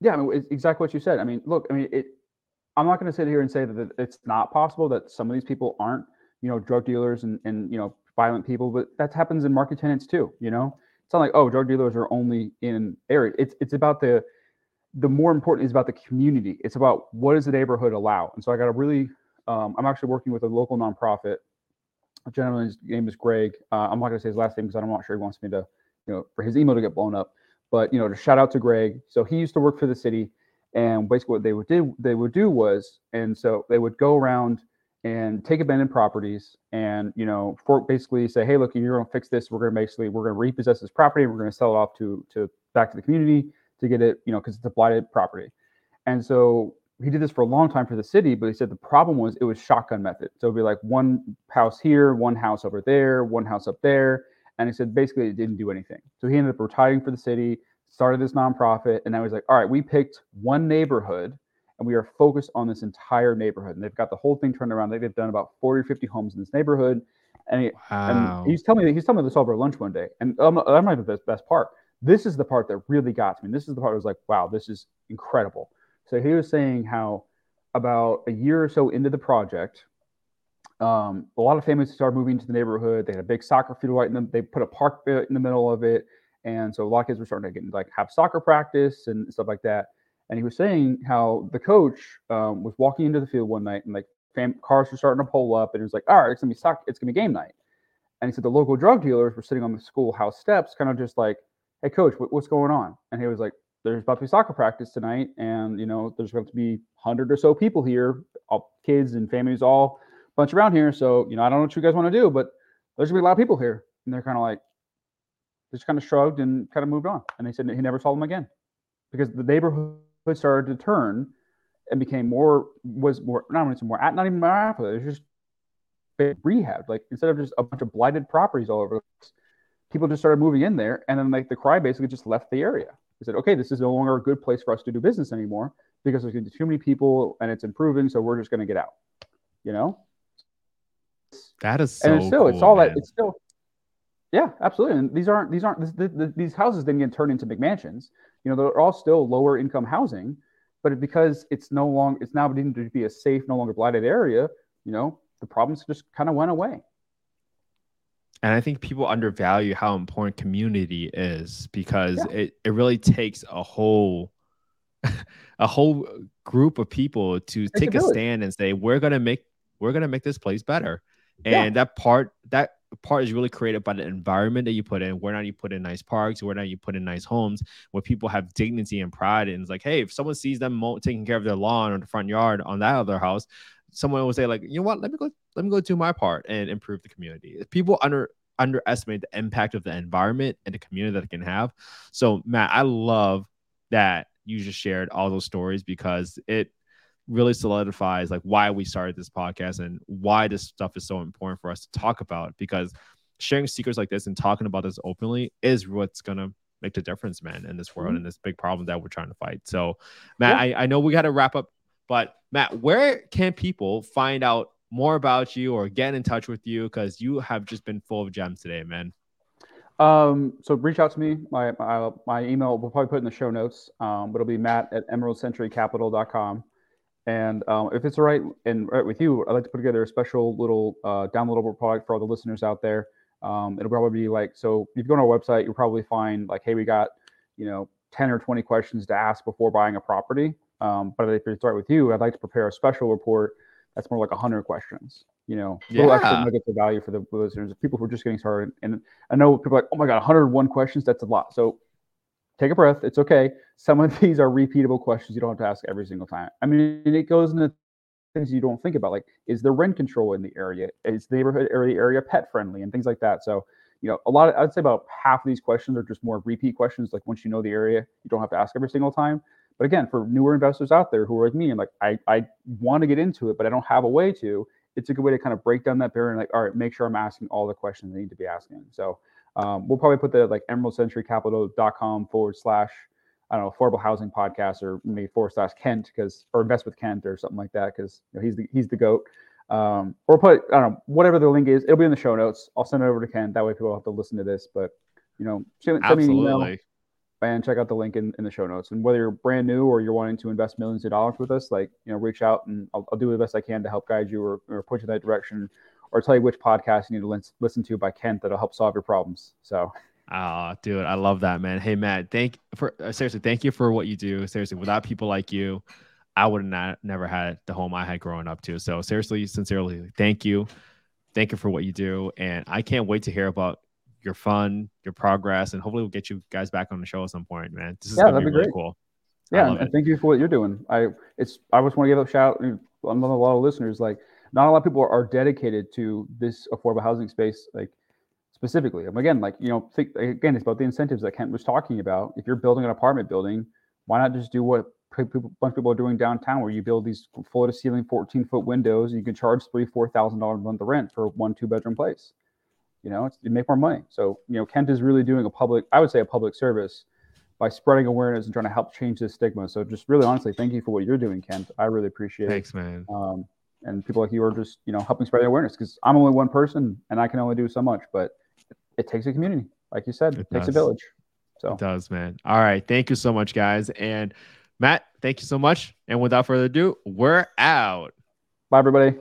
Speaker 2: yeah, I mean, exactly what you said. I mean, look, I mean, it. I'm not going to sit here and say that it's not possible that some of these people aren't, you know, drug dealers and and you know violent people, but that happens in market tenants too. You know, it's not like oh, drug dealers are only in area. It's it's about the the more important is about the community. It's about what does the neighborhood allow. And so I got a really, um, I'm actually working with a local nonprofit. A gentleman's name is Greg. Uh, I'm not going to say his last name because I'm not sure he wants me to you know, for his email to get blown up. But you know, to shout out to Greg. So he used to work for the city, and basically what they would do they would do was, and so they would go around and take abandoned properties and you know for basically say hey look you're going to fix this we're going to basically we're going to repossess this property we're going to sell it off to to back to the community to get it you know because it's a blighted property and so he did this for a long time for the city but he said the problem was it was shotgun method so it'd be like one house here one house over there one house up there and he said basically it didn't do anything. So he ended up retiring for the city, started this nonprofit, and now he's like, all right, we picked one neighborhood and we are focused on this entire neighborhood. And they've got the whole thing turned around. They've done about 40 or 50 homes in this neighborhood. And, he, wow. and he's telling me he's telling me this over lunch one day. And I'm I'm not the best, best part. This is the part that really got to me. This is the part I was like, wow, this is incredible. So he was saying how about a year or so into the project, um, a lot of families started moving to the neighborhood. They had a big soccer field right in them. They put a park in the middle of it, and so a lot of kids were starting to get like have soccer practice and stuff like that. And he was saying how the coach um, was walking into the field one night and like fam- cars were starting to pull up, and he was like, "All right, it's gonna be soccer. It's gonna be game night." And he said the local drug dealers were sitting on the schoolhouse steps, kind of just like, "Hey, coach, what, what's going on?" And he was like, "There's about to be soccer practice tonight, and you know, there's going to be hundred or so people here, all kids and families, all." bunch around here. So, you know, I don't know what you guys want to do, but there's gonna be a lot of people here. And they're kind of like, just kind of shrugged and kind of moved on. And they said he never saw them again because the neighborhood started to turn and became more, was more, not even more, at not even more. It was just rehab. Like instead of just a bunch of blighted properties all over, people just started moving in there. And then like the cry basically just left the area. They said, okay, this is no longer a good place for us to do business anymore because there's too many people and it's improving. So we're just going to get out, you know?
Speaker 1: That is so
Speaker 2: and it's still
Speaker 1: cool,
Speaker 2: it's all
Speaker 1: man.
Speaker 2: that it's still yeah absolutely and these aren't these aren't this, this, these houses didn't get turned into McMansions you know they're all still lower income housing but because it's no longer it's now deemed to be a safe no longer blighted area you know the problems just kind of went away
Speaker 1: and I think people undervalue how important community is because yeah. it, it really takes a whole a whole group of people to it's take a, a stand and say we're gonna make we're gonna make this place better and yeah. that part that part is really created by the environment that you put in where now you put in nice parks where now you put in nice homes where people have dignity and pride and it's like hey if someone sees them taking care of their lawn or the front yard on that other house someone will say like you know what let me go let me go do my part and improve the community people under underestimate the impact of the environment and the community that it can have so matt i love that you just shared all those stories because it really solidifies like why we started this podcast and why this stuff is so important for us to talk about because sharing secrets like this and talking about this openly is what's gonna make the difference, man, in this world mm-hmm. and this big problem that we're trying to fight. So, Matt, yeah. I, I know we got to wrap up, but Matt, where can people find out more about you or get in touch with you? Because you have just been full of gems today, man.
Speaker 2: Um, so reach out to me. My, my, my email we'll probably put in the show notes. Um, but it'll be matt at emeraldcenturycapital.com. And um, if it's all right and right with you, I'd like to put together a special little uh, downloadable product for all the listeners out there. Um, it'll probably be like so. If you go on our website, you'll probably find like, hey, we got you know 10 or 20 questions to ask before buying a property. Um, but if it's start with you, I'd like to prepare a special report that's more like 100 questions. You know, little
Speaker 1: Yeah.
Speaker 2: extra nuggets of value for the listeners, people who are just getting started. And I know people are like, oh my god, 101 questions, that's a lot. So take a breath. It's okay. Some of these are repeatable questions you don't have to ask every single time. I mean, it goes into things you don't think about, like is there rent control in the area? Is the neighborhood area area pet friendly and things like that. So you know, a lot of I'd say about half of these questions are just more repeat questions. Like once you know the area, you don't have to ask every single time. But again, for newer investors out there who are like me and like I I want to get into it, but I don't have a way to. It's a good way to kind of break down that barrier and like, all right, make sure I'm asking all the questions I need to be asking. So um, we'll probably put the like emeraldcenturycapital.com forward slash I don't know affordable housing podcast or maybe forward slash Kent because or invest with Kent or something like that because you know, he's the he's the goat. Um, or put I don't know whatever the link is. It'll be in the show notes. I'll send it over to Kent. That way people have to listen to this. But you know, send, send me an email. And check out the link in, in the show notes. And whether you're brand new or you're wanting to invest millions of dollars with us, like, you know, reach out and I'll, I'll do the best I can to help guide you or, or you in that direction or tell you which podcast you need to listen, to by Kent that'll help solve your problems. So,
Speaker 1: Oh, dude, I love that, man. Hey, Matt, thank for uh, seriously, thank you for what you do. Seriously, without people like you, I would not never had the home I had growing up to. So, seriously, sincerely, thank you, thank you for what you do, and I can't wait to hear about your fun, your progress, and hopefully we'll get you guys back on the show at some point, man. This is
Speaker 2: Yeah, that'd
Speaker 1: be
Speaker 2: be
Speaker 1: really
Speaker 2: great.
Speaker 1: cool.
Speaker 2: Yeah, and,
Speaker 1: it.
Speaker 2: thank you for what you're doing. I, it's, I just want to give a shout out on a lot of listeners. Like, not a lot of people are dedicated to this affordable housing space, like specifically. And again, like, you know, think again, it's about the incentives that Kent was talking about. If you're building an apartment building, why not just do what a bunch of people are doing downtown, where you build these floor to ceiling 14 foot windows, and you can charge three, four thousand dollars a month of rent for one two bedroom place. You know, it's, you make more money. So, you know, Kent is really doing a public, I would say, a public service by spreading awareness and trying to help change this stigma. So, just really honestly, thank you for what you're doing, Kent. I really appreciate it.
Speaker 1: Thanks, man.
Speaker 2: Um, and people like you are just, you know, helping spread the awareness because I'm only one person and I can only do so much, but it takes a community. Like you said, it,
Speaker 1: It
Speaker 2: takes a village. So,
Speaker 1: It does, man. All right, thank you so much, guys, and Matt, thank you so much. And without further ado, we're out.
Speaker 2: bye, everybody.